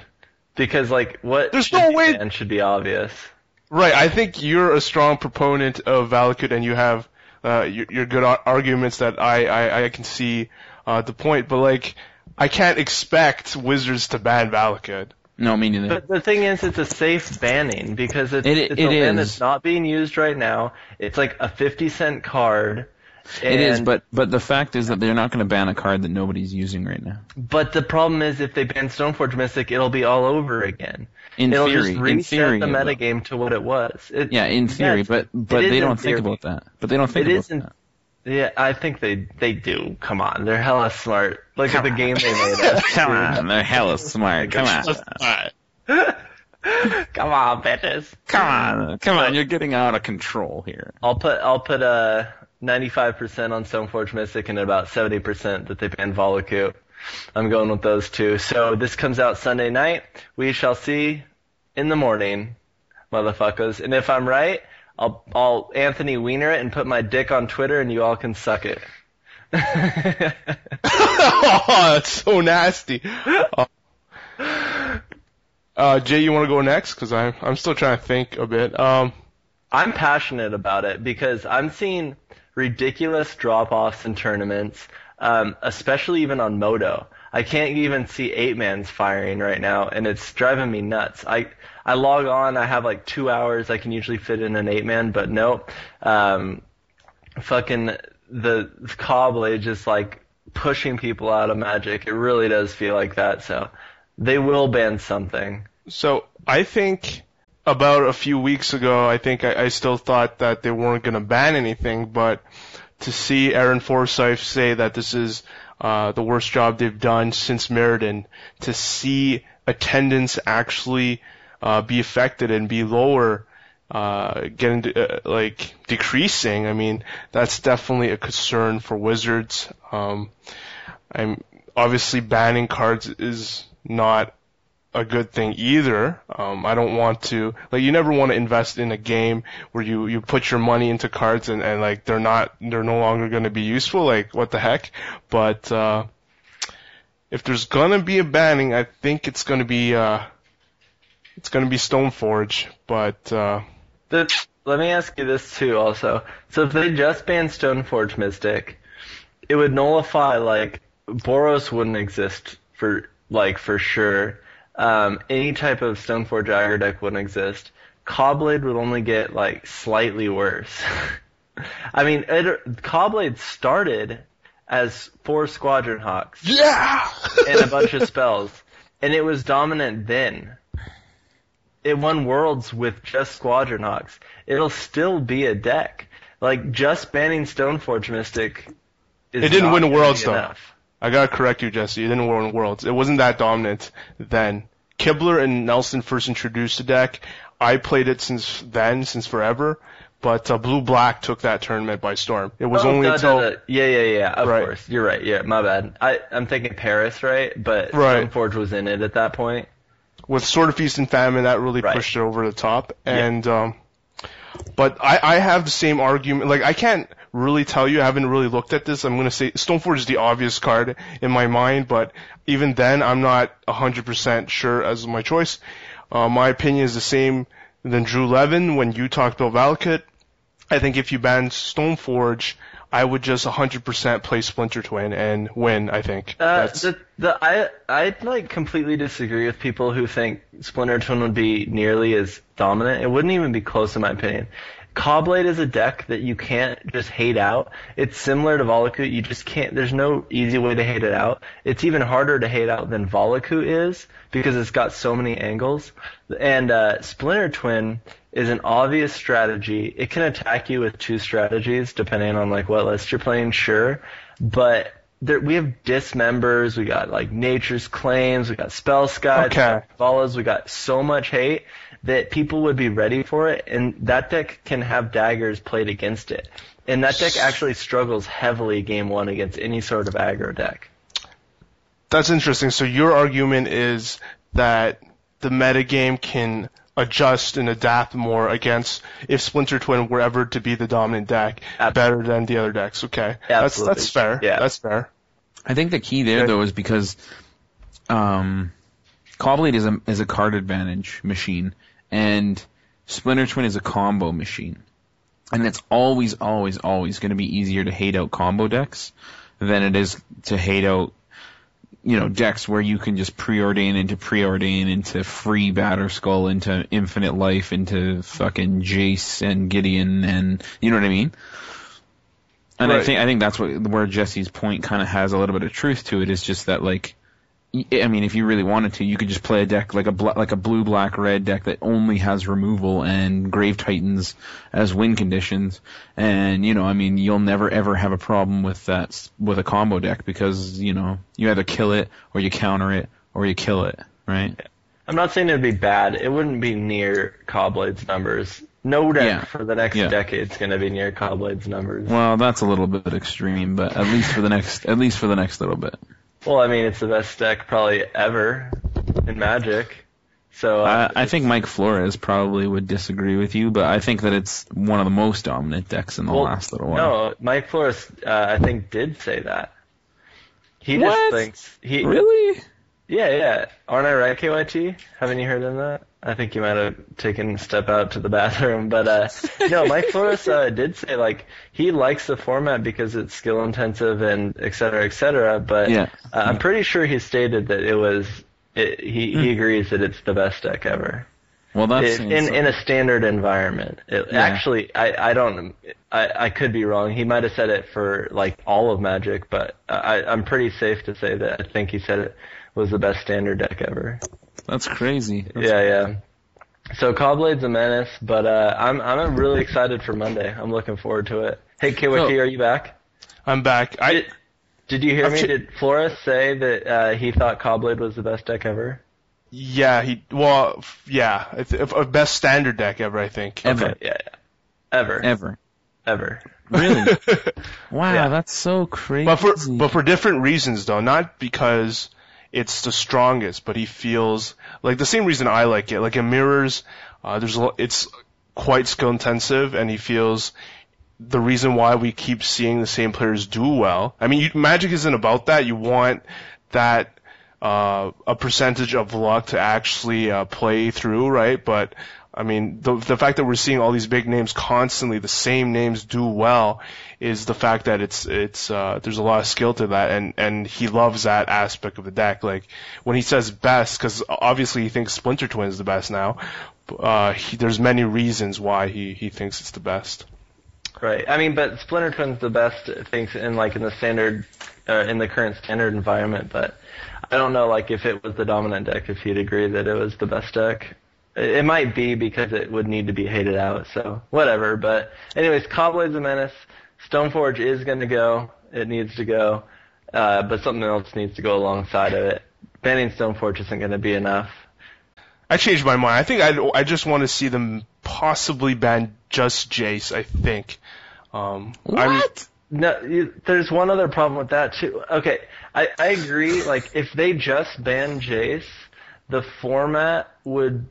Because like what There's no way- banned should be obvious. Right. I think you're a strong proponent of Valakut, and you have uh, your, your good ar- arguments that I I, I can see uh, the point. But like, I can't expect Wizards to ban Valakut. No, me neither. But the thing is, it's a safe banning because it's, It- it's it a land that's not being used right now. It's like a 50 cent card. It is, but but the fact is that they're not going to ban a card that nobody's using right now. But the problem is, if they ban Stoneforge Mystic, it'll be all over again. In it'll theory, just in reset theory, the metagame to what it was. It, Yeah, in theory, Yes, but but they don't think about that. But they don't think It about isn't- that. Yeah, I think they they do. Come on, they're hella smart. Look at the game they made us. Come on, they're hella smart. Come on, Come on, bitches. come on, come on. You're getting out of control here. I'll put I'll put uh 95% on Stoneforge Mystic and about 70% that they ban Valakut. I'm going with those two. So this comes out Sunday night. We shall see in the morning, motherfuckers. And if I'm right, I'll I'll Anthony Weiner it and put my dick on Twitter, and you all can suck it. oh, that's so nasty. Uh, uh, Jay, you want to go next? Because I'm I'm still trying to think a bit. Um, I'm passionate about it because I'm seeing ridiculous drop-offs in tournaments, um, especially even on MODO. I can't even see eight mans firing right now, and it's driving me nuts. I I log on, I have like two hours. I can usually fit in an eight man, but nope. Um, fucking the Caw-Blade just like pushing people out of Magic. It really does feel like that. So they will ban something. So I think about a few weeks ago, I think I, I still thought that they weren't going to ban anything, but to see Aaron Forsythe say that this is uh, the worst job they've done since Mirrodin, to see attendance actually uh, be affected and be lower, uh, getting uh, like decreasing. I mean, that's definitely a concern for Wizards. Um, I'm obviously banning cards is not a good thing either. Um, I don't want to like you never want to invest in a game where you you put your money into cards and, and like they're not they're no longer going to be useful. Like what the heck? But uh, if there's gonna be a banning, I think it's gonna be uh, it's gonna be Stoneforge. But uh, The, let me ask you this too also. So if they just banned Stoneforge Mystic, it would nullify like Boros wouldn't exist for like for sure. Um, any type of Stoneforge aggro deck wouldn't exist. Caw-Blade would only get like slightly worse. I mean, it, Caw-Blade started as four Squadron Hawks yeah, and a bunch of spells, and it was dominant then. It won worlds with just Squadron Hawks. It'll still be a deck. Like just banning Stoneforge Mystic. Is It didn't not win Worlds, though. enough. I gotta correct you, Jesse. It didn't win Worlds. It wasn't that dominant then. Kibler and Nelson first introduced the deck. I played it since then, since forever. But uh, Blue Black took that tournament by storm. It was Oh, only duh, until duh, duh. yeah, yeah, yeah. Of Right. course, you're right. Yeah, my bad. I I'm thinking Paris, right? But Right. Stoneforge was in it at that point. with Sword of Feast and Famine, that really Right. pushed it over the top. And um, but I, I have the same argument. Like I can't really tell you. I haven't really looked at this. I'm gonna say Stoneforge is the obvious card in my mind, but even then, I'm not 100% sure as my choice. Uh, my opinion is the same than Drew Levin when you talked about Valakut. I think if you banned Stoneforge, I would just 100% play Splinter Twin and win. I think. Uh, the the I I like completely disagree with people who think Splinter Twin would be nearly as dominant. It wouldn't even be close in my opinion. Caw-Blade is a deck that you can't just hate out. It's similar to Valakut. You just can't. There's no easy way to hate it out. It's even harder to hate out than Valakut is because it's got so many angles. And uh, Splinter Twin is an obvious strategy. It can attack you with two strategies depending on like what list you're playing. Sure, but there, we have dismembers, we got like nature's claims, we got Spellskites, Okay. we got follows, we got so much hate that people would be ready for it, and that deck can have daggers played against it. And that deck actually struggles heavily game one against any sort of aggro deck. That's interesting. So your argument is that the metagame can adjust and adapt more against if Splinter Twin were ever to be the dominant deck Ab- better than the other decks. Okay, that's Absolutely. that's fair. Yeah. That's fair. I think the key there though is because um, Caw-Blade is a is a card advantage machine, and Splinter Twin is a combo machine, and it's always always always going to be easier to hate out combo decks than it is to hate out you know decks where you can just preordain into preordain into free Batterskull into infinite life into fucking Jace and Gideon and you know what I mean. And I think I think that's what where Jesse's point kind of has a little bit of truth to it is just that like I mean if you really wanted to you could just play a deck like a bla- like a blue black red deck that only has removal and grave titans as win conditions and you know I mean you'll never ever have a problem with that s- with a combo deck because you know you either kill it or you counter it or you kill it right I'm not saying it'd be bad. It wouldn't be near Caw-Blade's numbers. No deck Yeah. for the next Yeah. decade's gonna be near Caw-Blade's numbers. well that's a little bit extreme but at least for the next at least for the next little bit Well, I mean, it's the best deck probably ever in Magic. So uh, I, I think Mike Flores probably would disagree with you, but I think that it's one of the most dominant decks in the Well, last little while. No, Mike Flores, uh, I think, did say that. He What? just thinks he. Really? Yeah, yeah. Aren't I right, KYT? Haven't you heard of that? I think you might have taken a step out to the bathroom, but uh, no, Mike Flores uh, did say like he likes the format because it's skill intensive and et cetera, et cetera. But Yeah. uh, I'm pretty sure he stated that it was. It, he he agrees that it's the best deck ever. Well, that's in, in in a standard environment. It, Yeah. Actually, I I don't I I could be wrong. He might have said it for like all of Magic, but I I'm pretty safe to say that I think he said it was the best standard deck ever. That's crazy. That's- yeah, yeah. So Caw-Blade's a menace, but uh, I'm I'm really excited for Monday. I'm looking forward to it. Hey KYT, So- are you back? I'm back. I Did, did you hear I've me? ch- Did Flores say that uh, he thought Caw-Blade was the best deck ever? yeah he well yeah it's a a best standard deck ever I think. Ever. Okay, yeah, yeah. Ever, Ever. ever. Really? wow, Yeah. that's so crazy. But for but for different reasons though, not because it's the strongest, but he feels like the same reason I like it. Like in mirrors, uh, there's a, lo- it's quite skill intensive, and he feels the reason why we keep seeing the same players do well. I mean, you, Magic isn't about that. You want that uh, a percentage of luck to actually uh, play through, right? But I mean, the the fact that we're seeing all these big names constantly, the same names do well, is the fact that it's it's uh, there's a lot of skill to that, and and he loves that aspect of the deck. Like when he says best, because obviously he thinks Splinter Twin is the best now. Uh, he, there's many reasons why he he thinks it's the best. Right. I mean, but Splinter Twin's the best things in like in the standard, uh, in the current standard environment. But I don't know, like if it was the dominant deck, if he'd agree that it was the best deck. It, might be because it would need to be hated out. So whatever. But anyways, Caw-Blade's a menace. Stoneforge is going to go. It needs to go. Uh, but something else needs to go alongside of it. Banning Stoneforge isn't going to be enough. I changed my mind. I think I I just want to see them possibly ban just Jace. I think. Um, I'm- what? No, you, there's one other problem with that too. Okay, I, I agree. Like, if they just ban Jace, the format would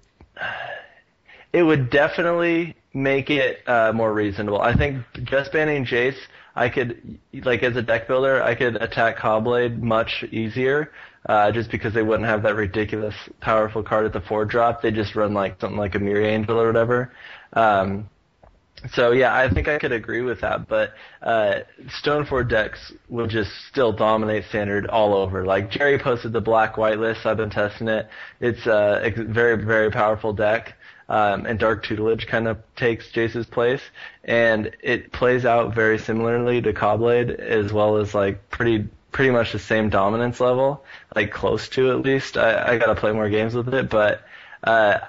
it would definitely make it uh, more reasonable. I think just banning Jace, I could like as a deck builder, I could attack Caw-Blade much easier. Uh, just because they wouldn't have that ridiculous powerful card at the four drop, they just run like something like a Mirror Angel or whatever. Um, so yeah, I think I could agree with that. But uh, Stoneforge decks will just still dominate standard all over. Like Gerry posted the black white list. I've been testing it. It's a very very powerful deck. Um, and Dark Tutelage kind of takes Jace's place, and it plays out very similarly to Caw-Blade, as well as like pretty pretty much the same dominance level, like close to at least. I, I gotta play more games with it, but uh,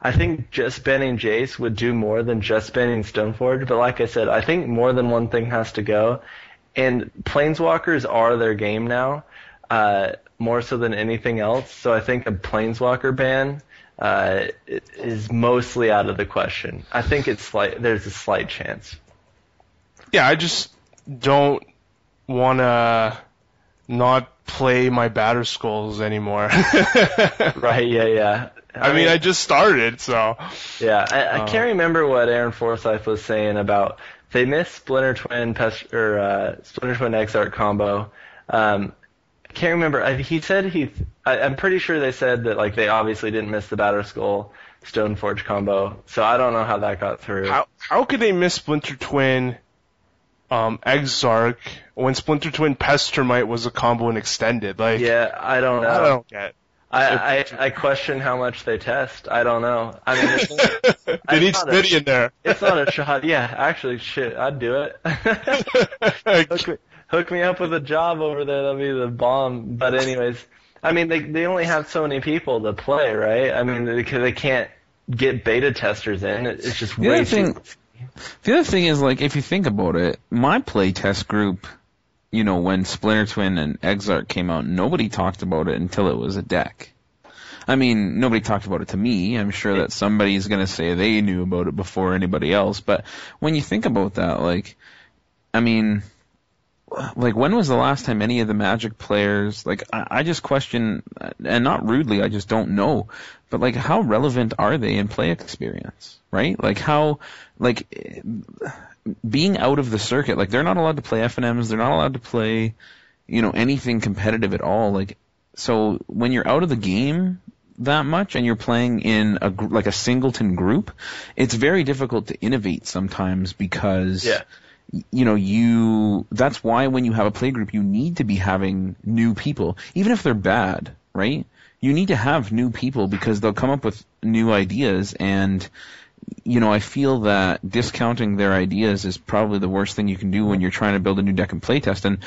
I think just banning Jace would do more than just banning Stoneforge. But like I said, I think more than one thing has to go, and Planeswalkers are their game now, uh, more so than anything else. So I think a Planeswalker ban uh, is mostly out of the question. I think it's slight. There's a slight chance. Yeah, I just don't want to not play my Batterskulls anymore. Right? Yeah, yeah. I mean, I just started, so Yeah, I, I Oh. can't remember what Aaron Forsythe was saying about they missed Splinter Twin Pest or uh, Splinter Twin Exarch combo. Um, I can't remember. I, he said he. I, I'm pretty sure they said that like they obviously didn't miss the Batterskull Stoneforge combo. So I don't know how that got through. how how could they miss Splinter Twin, um, Exarch when Splinter Twin Pestermite was a combo and extended? Like, yeah, I don't know. I don't get. I, I, I question how much they test. I don't know. I mean, it's, they need Smitty in there. it's not a shot. Yeah, actually, shit, I'd do it. me, hook me up with a job over there. That'd be the bomb. But anyways, I mean, they they only have so many people to play, right? I mean, they, they can't get beta testers in. It- It's just The way thing, the other thing is like if you think about it, my play test group, you know, when Splinter Twin and Exarch came out, nobody talked about it until it was a deck. I mean, nobody talked about it to me. I'm sure that somebody's gonna say they knew about it before anybody else. But when you think about that, like, I mean, like when was the last time any of the Magic players, like, I, I just question, and not rudely, I just don't know, but like, how relevant are they in play experience, right? Like how, like, being out of the circuit, like they're not allowed to play FNMs, they're not allowed to play, you know, anything competitive at all. Like, so when you're out of the game that much and you're playing in a like a singleton group, it's very difficult to innovate sometimes because Yeah. You know you that's why when you have a play group you need to be having new people even if they're bad right? You need to have new people because they'll come up with new ideas. And you know i feel that discounting their ideas is probably the worst thing you can do when you're trying to build a new deck and playtest. And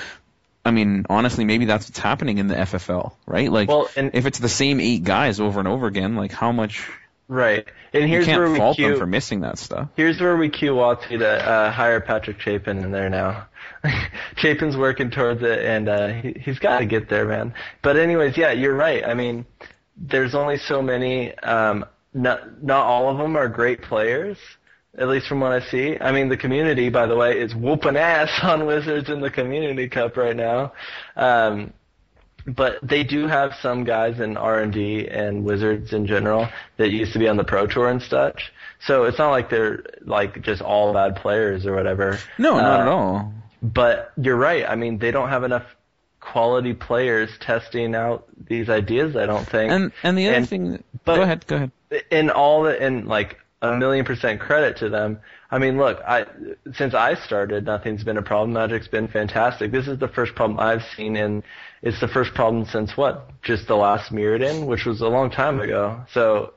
I mean, honestly, maybe that's what's happening in the FFL, right? Like, Well, and- if it's the same eight guys over and over again, like, how much Right. And here's where can't we fault cue, them for missing that stuff. Here's where we cue Watsy to uh, hire Patrick Chapin in there now. Chapin's working towards it, and uh, he, he's got to get there, man. But anyways, yeah, you're right. I mean, there's only so many. Um, not not all of them are great players, at least from what I see. I mean, the community, by the way, is whooping ass on Wizards in the Community Cup right now. Um, but they do have some guys in R and D and Wizards in general that used to be on the Pro Tour and such. So it's not like they're like just all bad players or whatever. No, not Uh, at all. But you're right. I mean, they don't have enough quality players testing out these ideas. I don't think. And and the other and- thing, but- go ahead, go ahead. in all the in like a million percent credit to them. I mean, look, I since I started, nothing's been a problem. Magic's been fantastic. This is the first problem I've seen, and it's the first problem since what? Just the last Mirrodin, which was a long time ago. So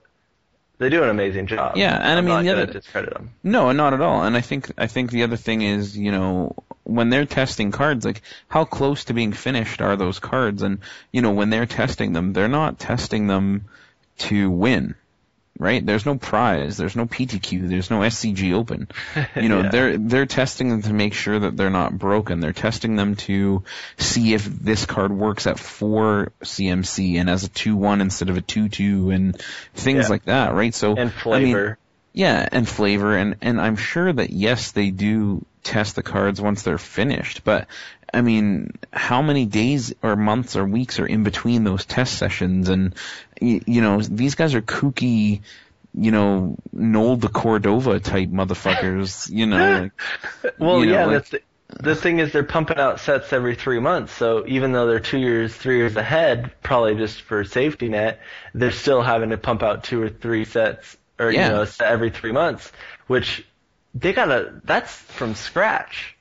they do an amazing job. Yeah, and I I'm mean, not the other- discredit them. No, not at all. And I think I think the other thing is, you know, when they're testing cards, like how close to being finished are those cards? And you know, when they're testing them, they're not testing them to win, right? There's no prize, there's no PTQ, there's no SCG Open. You know, Yeah. they're they're testing them to make sure that they're not broken. They're testing them to see if this card works at four CMC and as a two one instead of a two two and things Yeah. like that, right? So And I mean, flavor. yeah, and flavor, and and I'm sure that yes, they do test the cards once they're finished, but I mean, how many days or months or weeks are in between those test sessions? And, you, you know, these guys are kooky, you know, Noel deCordova type motherfuckers, you know. Like, Well, you know, yeah, like- that's the, the thing is they're pumping out sets every three months. So even though they're two years, three years ahead, probably just for safety net, they're still having to pump out two or three sets, or Yeah. you know, every three months, which they gotta. That's from scratch.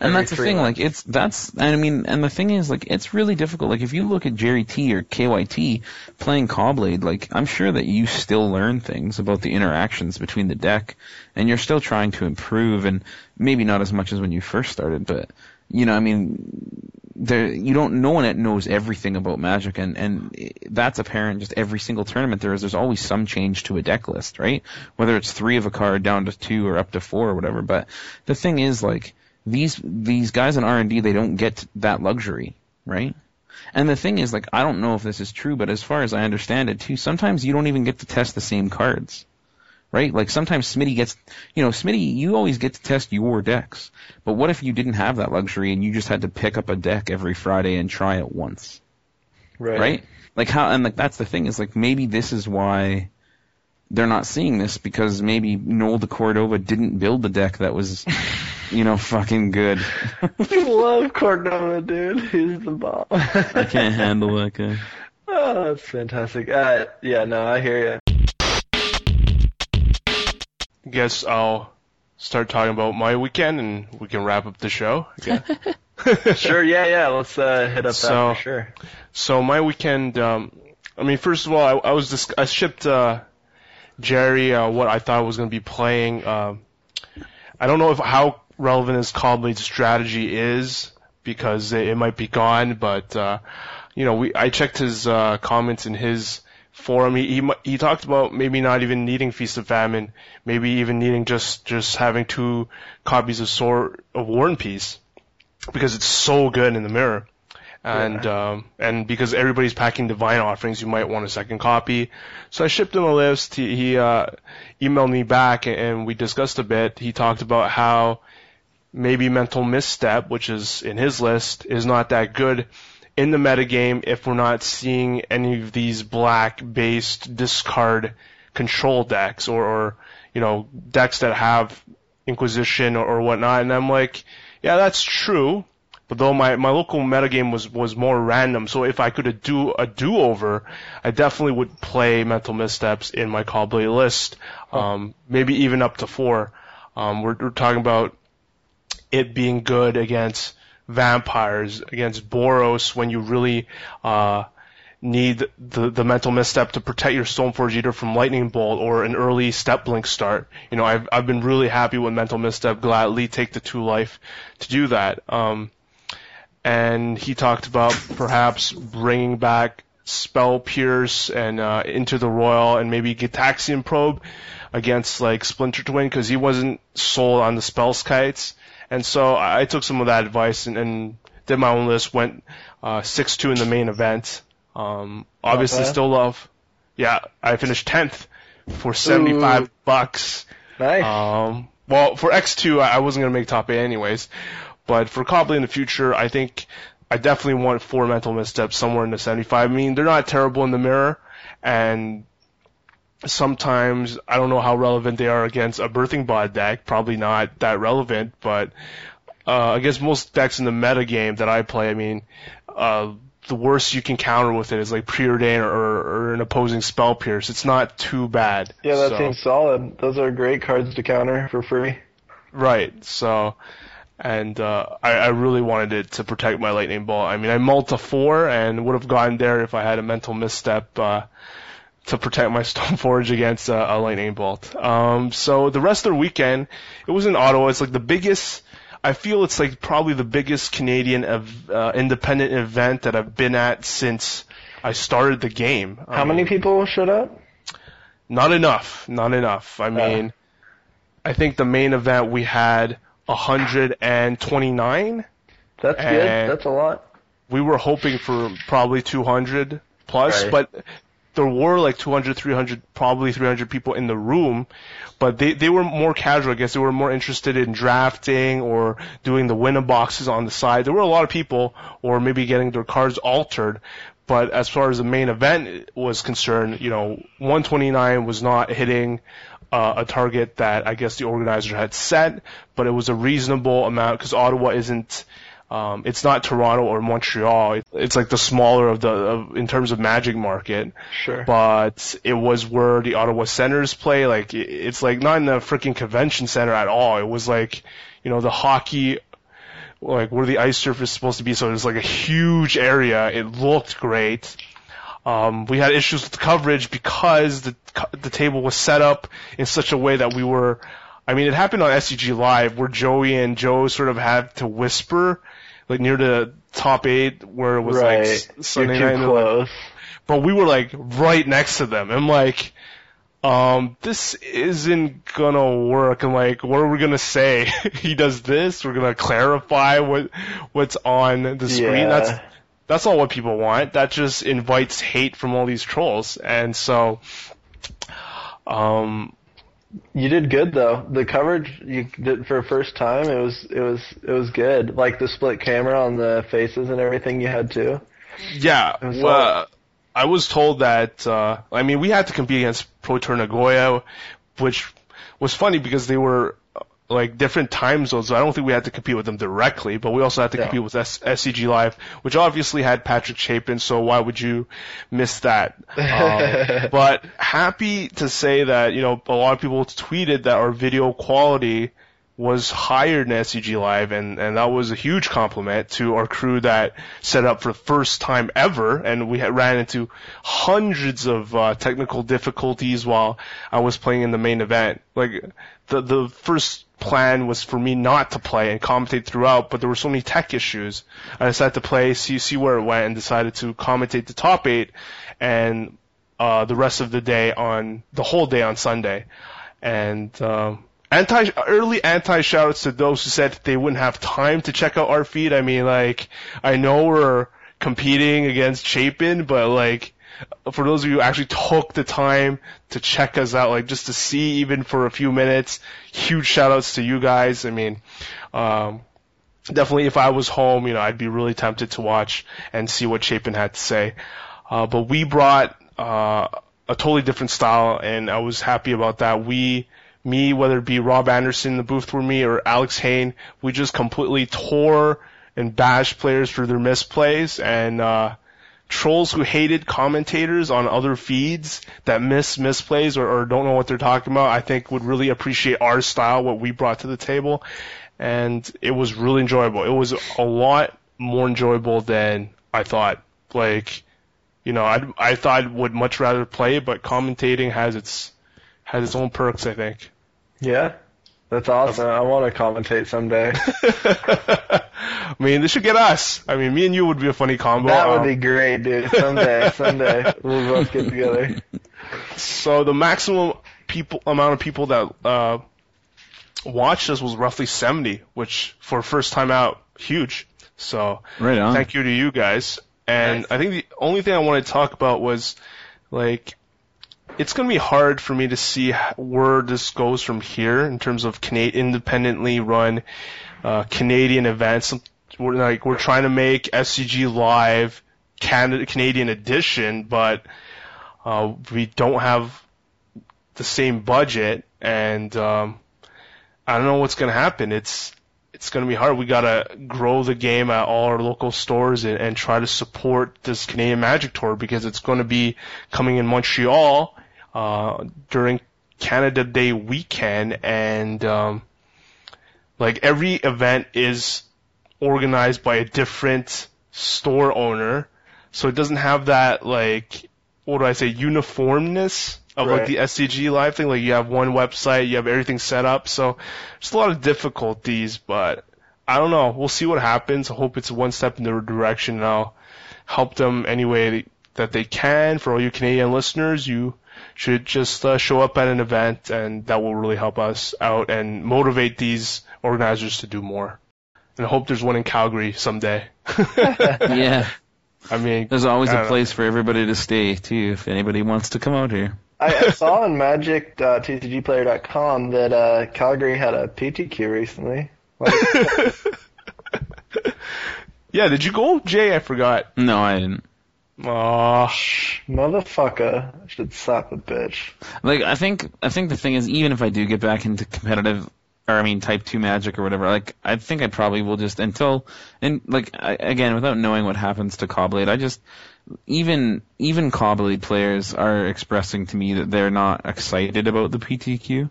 And that's the thing, months. like it's that's I mean, and the thing is, like it's really difficult. Like if you look at Gerry T or KYT playing Caw-Blade, like I'm sure that you still learn things about the interactions between the deck, and you're still trying to improve, and maybe not as much as when you first started, but you know, I mean, there you don't no one knows everything about Magic, and and that's apparent just every single tournament there is. There's always some change to a deck list, right? Whether it's three of a card down to two or up to four or whatever. But the thing is, like these these guys in R and D, they don't get that luxury, right? And the thing is, like, I don't know if this is true, but as far as I understand it, too, sometimes you don't even get to test the same cards, right? Like sometimes Smitty gets, you know, Smitty, you always get to test your decks. But what if you didn't have that luxury and you just had to pick up a deck every Friday and try it once, right? Right? Like how, and like that's the thing is like maybe this is why they're not seeing this because maybe Noel deCordova didn't build the deck that was, you know, fucking good. I love Cordova, dude. He's the bomb. I can't handle that guy. Oh, that's fantastic. Uh, yeah, no, I hear you. guess I'll start talking about my weekend and we can wrap up the show. again. Sure, yeah, yeah. Let's uh, hit up So- that for sure. So my weekend, um, I mean, first of all, I, I was dis- I shipped uh, Gerry uh, what I thought was going to be playing. Um I don't know if how relevant as Caw-Blade strategy is because it, it might be gone, but uh, you know, we I checked his uh, comments in his forum. He, he he talked about maybe not even needing Feast of Famine, maybe even needing just just having two copies of Sword of War and Peace because it's so good in the mirror and um, and because everybody's packing divine offerings, you might want a second copy. So I shipped him a list. He, he uh, emailed me back, and we discussed a bit. He talked about how maybe mental misstep, which is in his list, is not that good in the metagame if we're not seeing any of these black-based discard control decks or, or you know decks that have Inquisition or, or whatnot. And I'm like, yeah, that's true. But though my, my local metagame was, was more random, so if I could do a do over, I definitely would play Mental Missteps in my Caw-Blade list. Um, maybe even up to four. Um, we're, we're talking about it being good against vampires, against Boros when you really uh, need the, the mental misstep to protect your Stoneforge Eater from Lightning Bolt or an early Steppe Lynx start. You know, I've, I've been really happy with mental misstep, gladly take the two life to do that. Um, and he talked about perhaps bringing back Spell Pierce and uh, into the Royal and maybe Gitaxian Probe against like Splinter Twin because he wasn't sold on the Spellskites. And so I took some of that advice and, and did my own list. Went uh, six two in the main event. Um, obviously, bad. still love. Yeah, I finished tenth for seventy five bucks. Nice. Um, well, for X2, I I wasn't going to make top 8 anyways. But for Cobley in the future, I think I definitely want four mental missteps somewhere in the 75. I mean, they're not terrible in the mirror, and sometimes I don't know how relevant they are against a Birthing Pod deck. Probably not that relevant, but uh, against most decks in the meta game that I play, I mean, uh, the worst you can counter with it is like preordain or, or an opposing spell pierce. It's not too bad. yeah, that So- seems solid. Those are great cards to counter for free. Right. So, and uh, I, I really wanted it to protect my lightning bolt. I mean, I mulled to four and would have gotten there if I had a mental misstep uh, to protect my Stoneforge against a, a lightning bolt. Um, so the rest of the weekend, it was in Ottawa. It's like the biggest. I feel it's like probably the biggest Canadian ev- uh, independent event that I've been at since I started the game. I How many people showed up? not enough. Not enough. I mean, I think the main event we had 129. That's good. That's a lot. We were hoping for probably 200 plus, Right. but there were like 200, 300, probably 300 people in the room, but they, they were more casual. I guess they were more interested in drafting or doing the winner boxes on the side. There were a lot of people, or maybe getting their cards altered. But as far as the main event was concerned, you know, 129 was not hitting uh, a target that I guess the organizer had set, but it was a reasonable amount because Ottawa isn't. Um, it's not Toronto or Montreal. It's like the smaller of the of, in terms of Magic market. Sure. But it was where the Ottawa Senators play. Like it's like not in the freaking convention center at all. It was like you know the hockey like where the ice surface is supposed to be. So it was like a huge area. It looked great. Um, we had issues with coverage because the the table was set up in such a way that we were. I mean, it happened on SCG Live where Joey and Joe sort of had to whisper, like near the top eight, where it was right. like s- You're Sunday too night. and they're like- close. but we were like right next to them. I'm like, um, this isn't gonna work. And like, what are we gonna say? he does this. We're gonna clarify what what's on the screen. Yeah. That's that's not what people want. That just invites hate from all these trolls. And so, um, You did good though. The coverage you did for a first time. It was it was it was good. Like the split camera on the faces and everything you had too. Yeah, was well, I was told that. Uh, I mean, we had to compete against Pro Tour Nagoya, which was funny because they were like different time zones. So I don't think we had to compete with them directly, but we also had to compete with S- SCG Live, which obviously had Patrick Chapin. So why would you miss that? Um, but happy to say that you know a lot of people tweeted that our video quality was higher than SCG Live, and, and that was a huge compliment to our crew that set up for the first time ever, and we had ran into hundreds of uh, technical difficulties while I was playing in the main event. Like the the first plan was for me not to play and commentate throughout, but there were so many tech issues. I decided to play, see see where it went, and decided to commentate the top eight, and uh, the rest of the day on the whole day on Sunday, and. Um, anti early anti shoutouts to those who said they wouldn't have time to check out our feed. I mean, like I know we're competing against Chapin, but like for those of you who actually took the time to check us out, like just to see even for a few minutes, huge shoutouts to you guys. I mean, um, definitely if I was home, you know, I'd be really tempted to watch and see what Chapin had to say. Uh, but we brought uh, a totally different style, and I was happy about that. We me, whether it be Rob Anderson in the booth with me or Alex Hayne, we just completely tore and bashed players for their misplays and uh, trolls who hated commentators on other feeds that miss misplays or, or don't know what they're talking about. I think would really appreciate our style, what we brought to the table, and it was really enjoyable. It was a lot more enjoyable than I thought. Like, you know, I I thought I would much rather play, but commentating has its has its own perks. I think. Yeah. That's awesome. I want to commentate someday. I mean, they should get us. I mean, me and you would be a funny combo. that would Um, be great, dude. Someday, someday we'll both get together. So the maximum people amount of people that uh, watched us was roughly 70, which for first time out, huge. So Right on. thank you to you guys. And I think the only thing I wanted to talk about was like it's going to be hard for me to see where this goes from here in terms of independently run uh, Canadian events. We're like we're trying to make SCG Live Canada Canadian edition, but uh, we don't have the same budget, and um, I don't know what's going to happen. It's it's going to be hard. We got to grow the game at all our local stores and, and try to support this Canadian Magic Tour because it's going to be coming in Montreal during Canada Day weekend, and um, like every event is organized by a different store owner, so it doesn't have that like what do I say uniformness of like the SCG live thing. Like you have one website, you have everything set up, so there's a lot of difficulties, but I don't know. We'll see what happens. I hope it's one step in the right direction, and I'll help them any way that they can. For all you Canadian listeners, you should just uh, show up at an event, and that will really help us out and motivate these organizers to do more. And I hope there's one in Calgary someday. yeah. I mean, There's always a don't know. place for everybody to stay too. If anybody wants to come out here. I, I saw on Magic.tcgplayer.com that uh, Calgary had a PTQ recently. Like, Yeah, did you go, Jay? I forgot. No, I didn't. Aw. motherfucker I should slap a bitch. Like I think I think the thing is even if I do get back into competitive or I mean type 2 magic or whatever like I think I probably will just until and like I, again without knowing what happens to Caw-Blade I just even even Caw-Blade players are expressing to me that they're not excited about the PTQ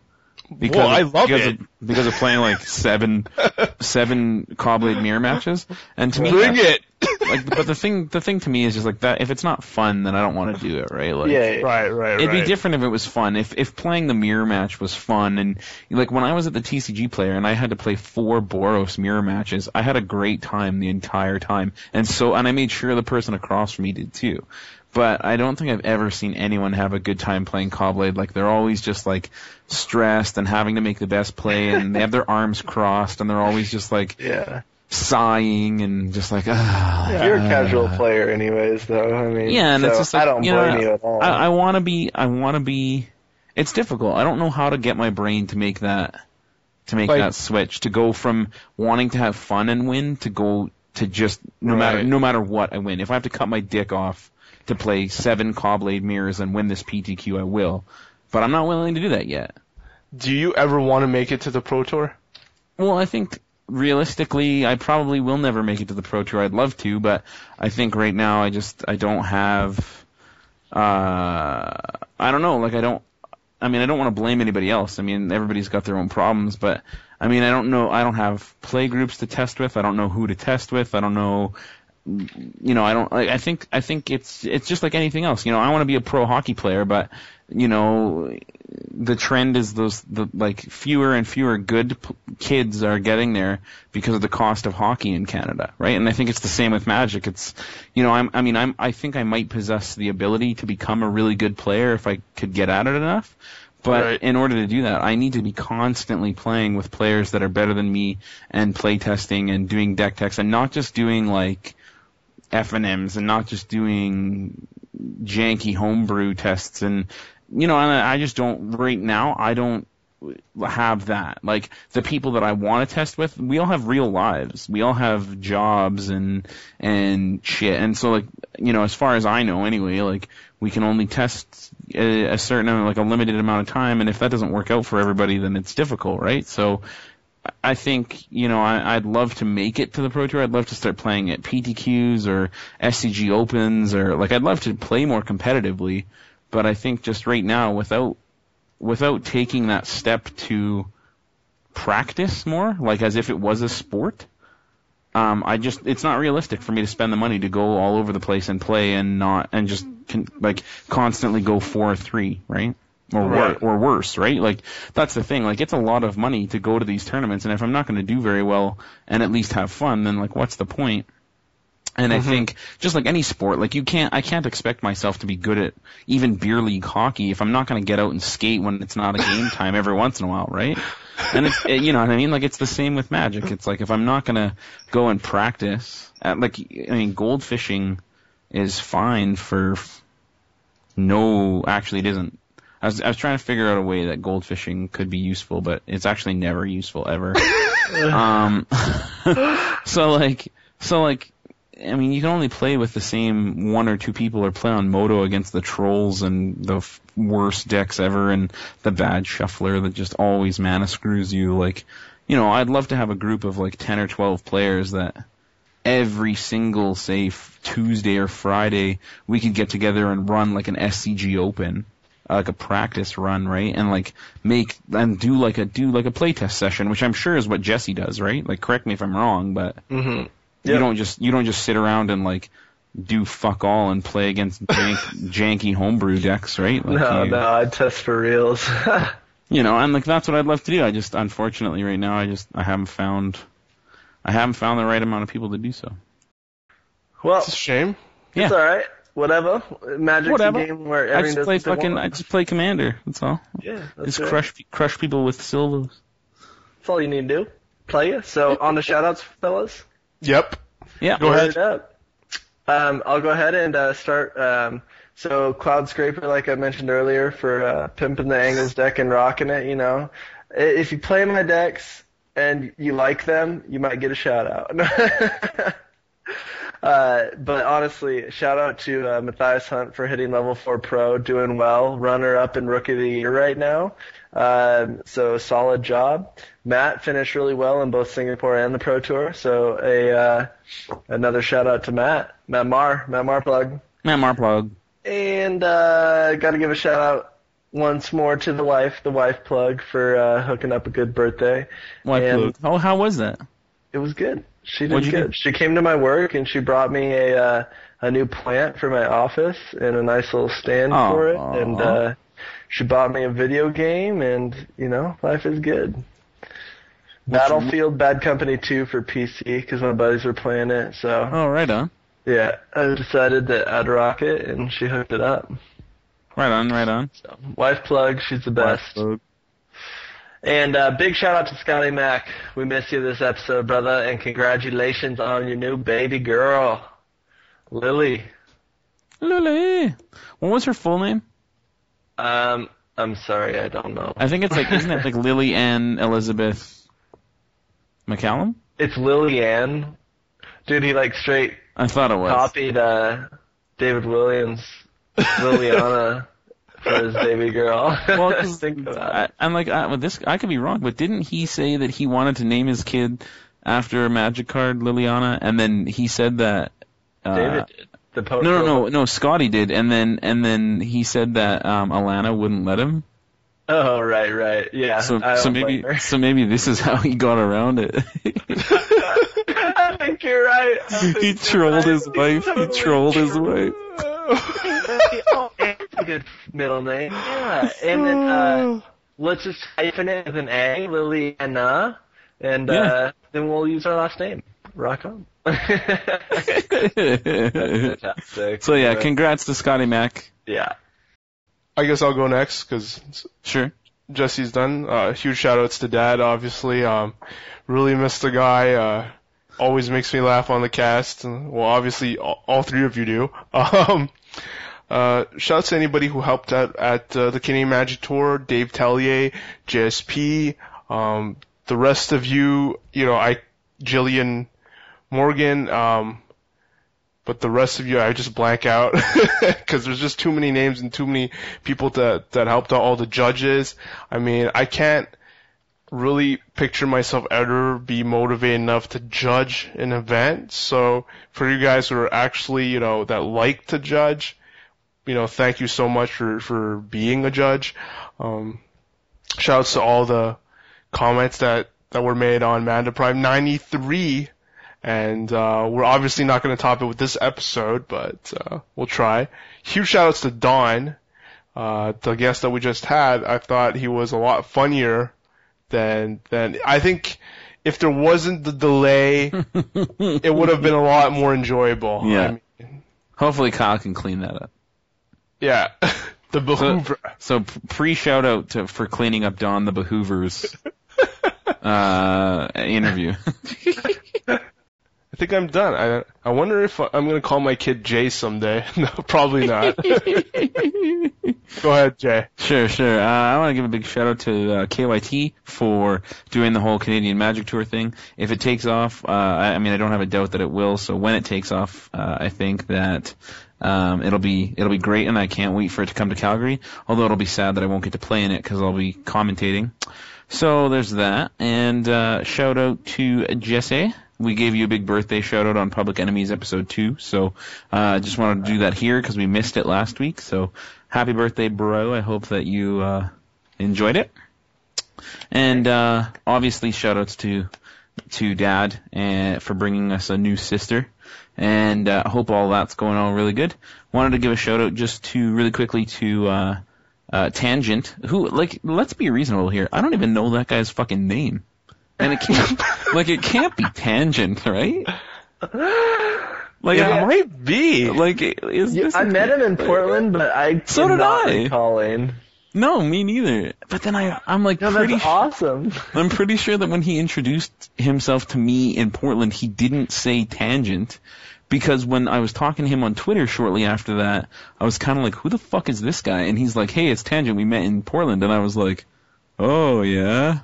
because Well, I love because it. of, because of playing like seven seven Caw-Blade mirror matches and to me Bring that's- it. Like but the thing the thing to me is just like that if it's not fun then I don't want to do it right like Yeah, yeah. Right, right, It'd right. be different if it was fun. If if playing the mirror match was fun, and like when I was at the TCG player and I had to play four Boros mirror matches, I had a great time the entire time, and so and I made sure the person across from me did too. But I don't think I've ever seen anyone have a good time playing Caw-Blade. Like they're always just like stressed and having to make the best play, and they have their arms crossed, and they're always just like Yeah. Sighing and just like ah. You're a casual player, anyways, though. I mean, Yeah, and so it's just like I don't you blame know, you at all. I, I want to be. I want to be. It's difficult. I don't know how to get my brain to make that to make Like- that switch to go from wanting to have fun and win to go to just no matter no matter what I win. If I have to cut my dick off to play seven Caw-Blade mirrors and win this PTQ, I will. But I'm not willing to do that yet. Do you ever want to make it to the Pro Tour? Well, I think realistically, I probably will never make it to the Pro Tour. I'd love to, but I think right now I just I don't have. Uh, I don't know. Like I don't. I mean, I don't want to blame anybody else. I mean, everybody's got their own problems, but I mean, I don't know. I don't have play groups to test with. I don't know who to test with. I don't know. You know, I don't. I think. I think it's it's just like anything else. You know, I want to be a pro hockey player, but you know, the trend is those the like fewer and fewer good p- kids are getting there because of the cost of hockey in Canada, right? And I think it's the same with Magic. It's you know, I'm I mean, I'm I think I might possess the ability to become a really good player if I could get at it enough. But Right. in order to do that, I need to be constantly playing with players that are better than me and play testing and doing deck techs and not just doing like F and M's and not just doing janky homebrew tests and you know I just don't right now I don't have that. Like the people that I want to test with we all have real lives. We all have jobs and and shit. And so like you know as far as I know anyway like we can only test a, a certain like a limited amount of time. And if that doesn't work out for everybody then it's difficult right? So I think you know I, I'd love to make it to the Pro Tour. I'd love to start playing at PTQs or SCG Opens or like I'd love to play more competitively. But I think just right now, without without taking that step to practice more, like as if it was a sport, um, I just it's not realistic for me to spend the money to go all over the place and play and not and just con- like constantly go four or three, right? Or wor- Right. or worse, right? Like that's the thing. Like it's a lot of money to go to these tournaments, and if I'm not going to do very well and at least have fun, then like what's the point? And I think just like any sport, like you can't, I can't expect myself to be good at even beer league hockey if I'm not going to get out and skate when it's not a game time every once in a while, right? And it's, it, you know what I mean? Like it's the same with magic. It's like if I'm not going to go and practice, at, like I mean, gold fishing is fine for f- no, actually it isn't. I was, I was trying to figure out a way that gold fishing could be useful, but it's actually never useful ever. um, so like, so like, I mean, you can only play with the same one or two people, or play on MODO against the trolls and the f- worst decks ever, and the bad shuffler that just always mana screws you. Like, you know, I'd love to have a group of like ten or twelve players that every single, say, Tuesday or Friday, we could get together and run like an SCG Open, like a practice run, right? And like make and do like a do like a playtest session, which I'm sure is what Jesse does, right? Like, correct me if I'm wrong, but Mm-hmm. You don't just you don't just sit around and like do fuck all and play against jank, janky homebrew decks, right? Like No, you, no, I test for reals. you know, and like that's what I'd love to do. I just unfortunately right now I just I haven't found I haven't found the right amount of people to do so. well, It's a shame. it's Yeah. alright. Whatever. Magic's Whatever. a game where I everything just does play what they fucking. I just play commander. That's all. Yeah, that's Just right. crush crush people with slivers. That's all you need to do. Play it. So on the shoutouts, fellas. Yep. Yeah. Go ahead. it up. Um, I'll go ahead and uh, start. Um, so Cloud Scraper, like I mentioned earlier, for uh, pimping the Angles deck and rocking it. You know, if you play my decks and you like them, you might get a shout out. uh, but honestly, shout out to uh, Matthias Hunt for hitting level four pro, doing well, runner up in rookie of the year right now. Um, so solid job. Matt finished really well in both Singapore and the Pro Tour. So a uh, another shout out to Matt, Matt Mar, Matt Mar plug. Man, Marplug. And uh, got to give a shout out once more to the wife, the wife plug for uh, hooking up a good birthday. And- plug? Oh, how was that? It was good. She did good. do? She came to my work and she brought me a uh, a new plant for my office and a nice little stand for it. And uh, she bought me a video game, and you know, life is good. Battlefield Bad Company 2 for PC because my buddies were playing it. So Oh, right on. yeah, I decided that I'd rock it, and she hooked it up. Right on, right on. So, wife plug, she's the best. And uh, big shout out to Scotty Mac. We miss you this episode, brother, and congratulations on your new baby girl, Lily. Lily. What was her full name? Um, I'm sorry, I don't know. I think it's like, isn't it like Lily Ann Elizabeth McCallum? It's Lily Ann. Dude, he like straight I thought it was. copied uh, David Williams, Liliana for his baby girl. Well, 'cause think about I. I'm like, I, well, this I could be wrong, but didn't he say that he wanted to name his kid after a magic card, Liliana, and then he said that. Uh, David did. The po- No, no, no, no. Scotty did, and then and then he said that um, Alana wouldn't let him. Oh, right, right. Yeah. So so maybe so maybe this is how he got around it. I think you're right. Think he trolled right. his wife. He trolled his wife. oh, that's a good middle name. Yeah. And then uh, let's just hyphen it with an A, Liliana, and Yeah. uh, then we'll use our last name. Rock on. Fantastic. so yeah, congrats to Scotty Mac. yeah. I guess I'll go next because Sure. Jesse's done. Uh, huge shout outs to Dad, obviously. Um, really missed the guy. Uh, always makes me laugh on the cast. Well, obviously, all, all three of you do. Um, uh, shout out to anybody who helped out at uh, the Canadian Magic Tour, Dave Tellier, JSP, um, the rest of you, you know, I, Jillian Morgan, um, but the rest of you, I just blank out because there's just too many names and too many people that that helped out. All the judges. I mean, I can't really picture myself ever be motivated enough to judge an event. So for you guys who are actually, you know, that like to judge, you know, thank you so much for for being a judge. Um, shouts to all the comments that that were made on Manda Prime 93 and uh, we're obviously not going to top it with this episode, but uh, we'll try. Huge shout outs to Don, uh, the guest that we just had. I thought he was a lot funnier than than I think. If there wasn't the delay, it would have been a lot more enjoyable. Yeah. I mean, Hopefully Kyle can clean that up. yeah. the Behoover. So pre shout out to for cleaning up Don the Behoovers uh, interview. I think I'm done. I I wonder if I'm going to call my kid Jay someday. no, probably not. Go ahead, Jay. Sure, sure. Uh, I want to give a big shout out to uh, KYT for doing the whole Canadian Magic Tour thing. If it takes off, uh, I, I mean, I don't have a doubt that it will. So when it takes off, uh, I think that um, it'll be it'll be great, and I can't wait for it to come to Calgary. Although it'll be sad that I won't get to play in it because I'll be commentating. So there's that, and uh, shout out to Jesse. We gave you a big birthday shout out on Public Enemies episode two, so I uh, just wanted to do that here because we missed it last week. So happy birthday, bro! I hope that you uh, enjoyed it, and uh, obviously shout outs to to Dad and for bringing us a new sister, and uh, hope all that's going on really good. Wanted to give a shout out just to really quickly to. Uh, uh, Tangent, who like let's be reasonable here. I don't even know that guy's fucking name, and it can't like it can't be Tangent, right? Like, It might be. like is this? I met him in Portland, but I So did I. recalling. No, me neither. But then I, I'm like No, pretty. that's awesome. I'm pretty sure that when he introduced himself to me in Portland, he didn't say Tangent, because when I was talking to him on Twitter shortly after that, I was kind of like, who the fuck is this guy? And he's like, hey, it's Tangent. We met in Portland, and I was like, oh yeah.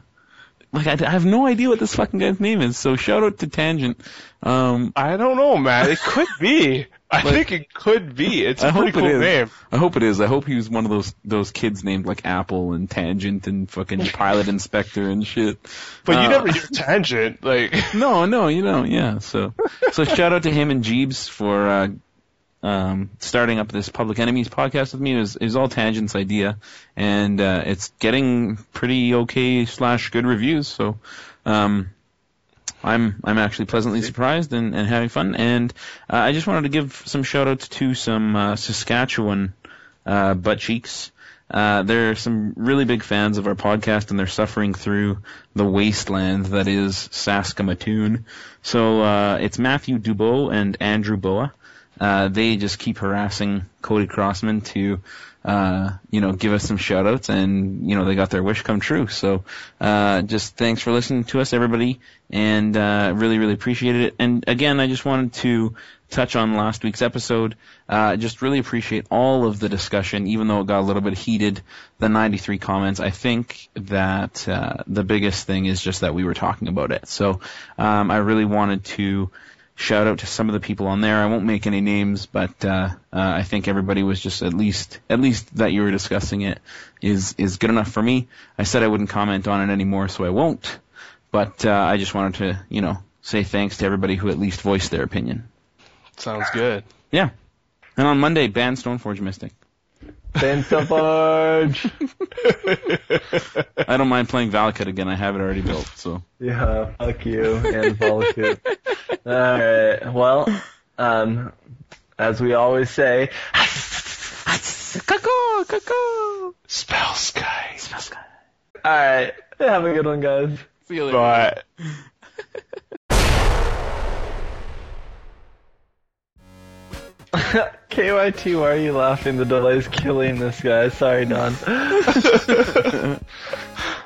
Like I, I have no idea what this fucking guy's name is. So shout out to Tangent. Um, I don't know, man. It could be. I Like- think it could be. It's a I pretty hope it cool is. name. I hope it is. I hope he was one of those those kids named like Apple and Tangent and fucking Pilot Inspector and shit. But you Uh, never hear tangent. Like, No, no, you don't. Yeah. So, so shout out to him and Jeebs for uh, um, starting up this Public Enemies podcast with me. is, was all Tangent's idea, and uh, it's getting pretty okay slash good reviews. So, um, I'm I'm actually pleasantly surprised and, and having fun. And uh, I just wanted to give some shout outs to some uh, Saskatchewan uh, butt cheeks. Uh, they're some really big fans of our podcast, and they're suffering through the wasteland that is Saskatoon. So uh, it's Matthew Dubois and Andrew Boa. Uh, they just keep harassing Cody Crossman to, uh, you know, give us some shout outs and, you know, they got their wish come true. So, uh, just thanks for listening to us, everybody, and, uh, really, really appreciated it. And again, I just wanted to touch on last week's episode. Uh, just really appreciate all of the discussion, even though it got a little bit heated. The 93 comments. I think that uh, the biggest thing is just that we were talking about it. So um, I really wanted to shout out to some of the people on there. I won't make any names, but uh, uh, I think everybody was just at least at least that you were discussing it is is good enough for me. I said I wouldn't comment on it anymore, so I won't. But uh, I just wanted to, you know, say thanks to everybody who at least voiced their opinion. sounds good. Yeah. And on Monday, ban Stoneforge Mystic. Ben Forge. I don't mind playing Valakut again. I have it already built, so. Yeah, fuck you and Valakut. Alright, well, um, as we always say, Cuckoo! Cuckoo! Spell Sky. Spell sky. alright, have a good one, guys. See you later. But KYT, why are you laughing? The delay's killing this guy. Sorry, Don.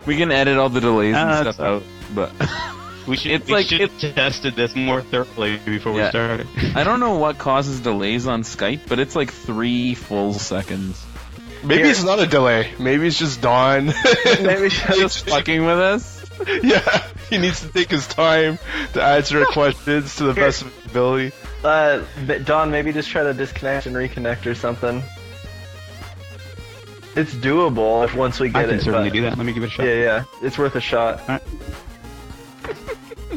We can edit all the delays Ah, and that's stuff out, but We should, It's we like- should have tested this more thoroughly before Yeah. we started. I don't know what causes delays on Skype, but it's like three full seconds. maybe Here. it's not a delay. Maybe it's just Don. Maybe should Just fucking with us? yeah, he needs to take his time to answer our questions to the best of his ability. Uh, but Don, maybe just try to disconnect and reconnect or something. It's doable if once we get it. I can it. certainly but- do that. Let me give it a shot. Yeah, yeah, it's worth a shot.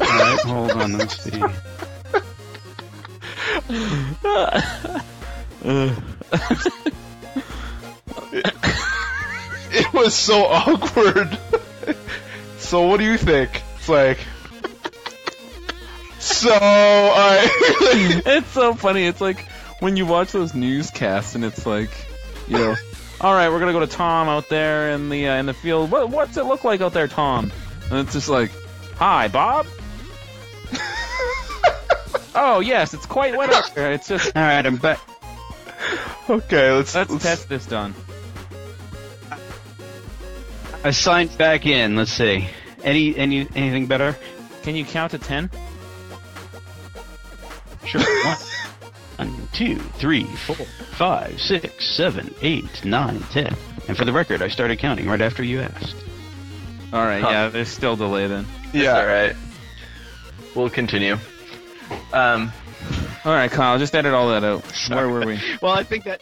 Alright, hold on, let's see. It was so awkward. so what do you think? It's like. So I. it's so funny. It's like when you watch those newscasts and it's like, you know, all right, we're gonna go to Tom out there in the uh, in the field. What what's it look like out there, Tom? And it's just like, hi, Bob. oh yes, it's quite wet out there. It's just Alright, I'm back. okay, let's. let's let's test this done. I signed back in. Let's see. Any any anything better? Can you count to ten? Sure. One, one, two, three, four, five, six, seven, eight, nine, ten. And for the record, I started counting right after you asked. All right, Huh. yeah, there's still delay then. yeah. Alright. We'll continue. Um, All right, Kyle, just edit all that out. Where were we? Well, I think that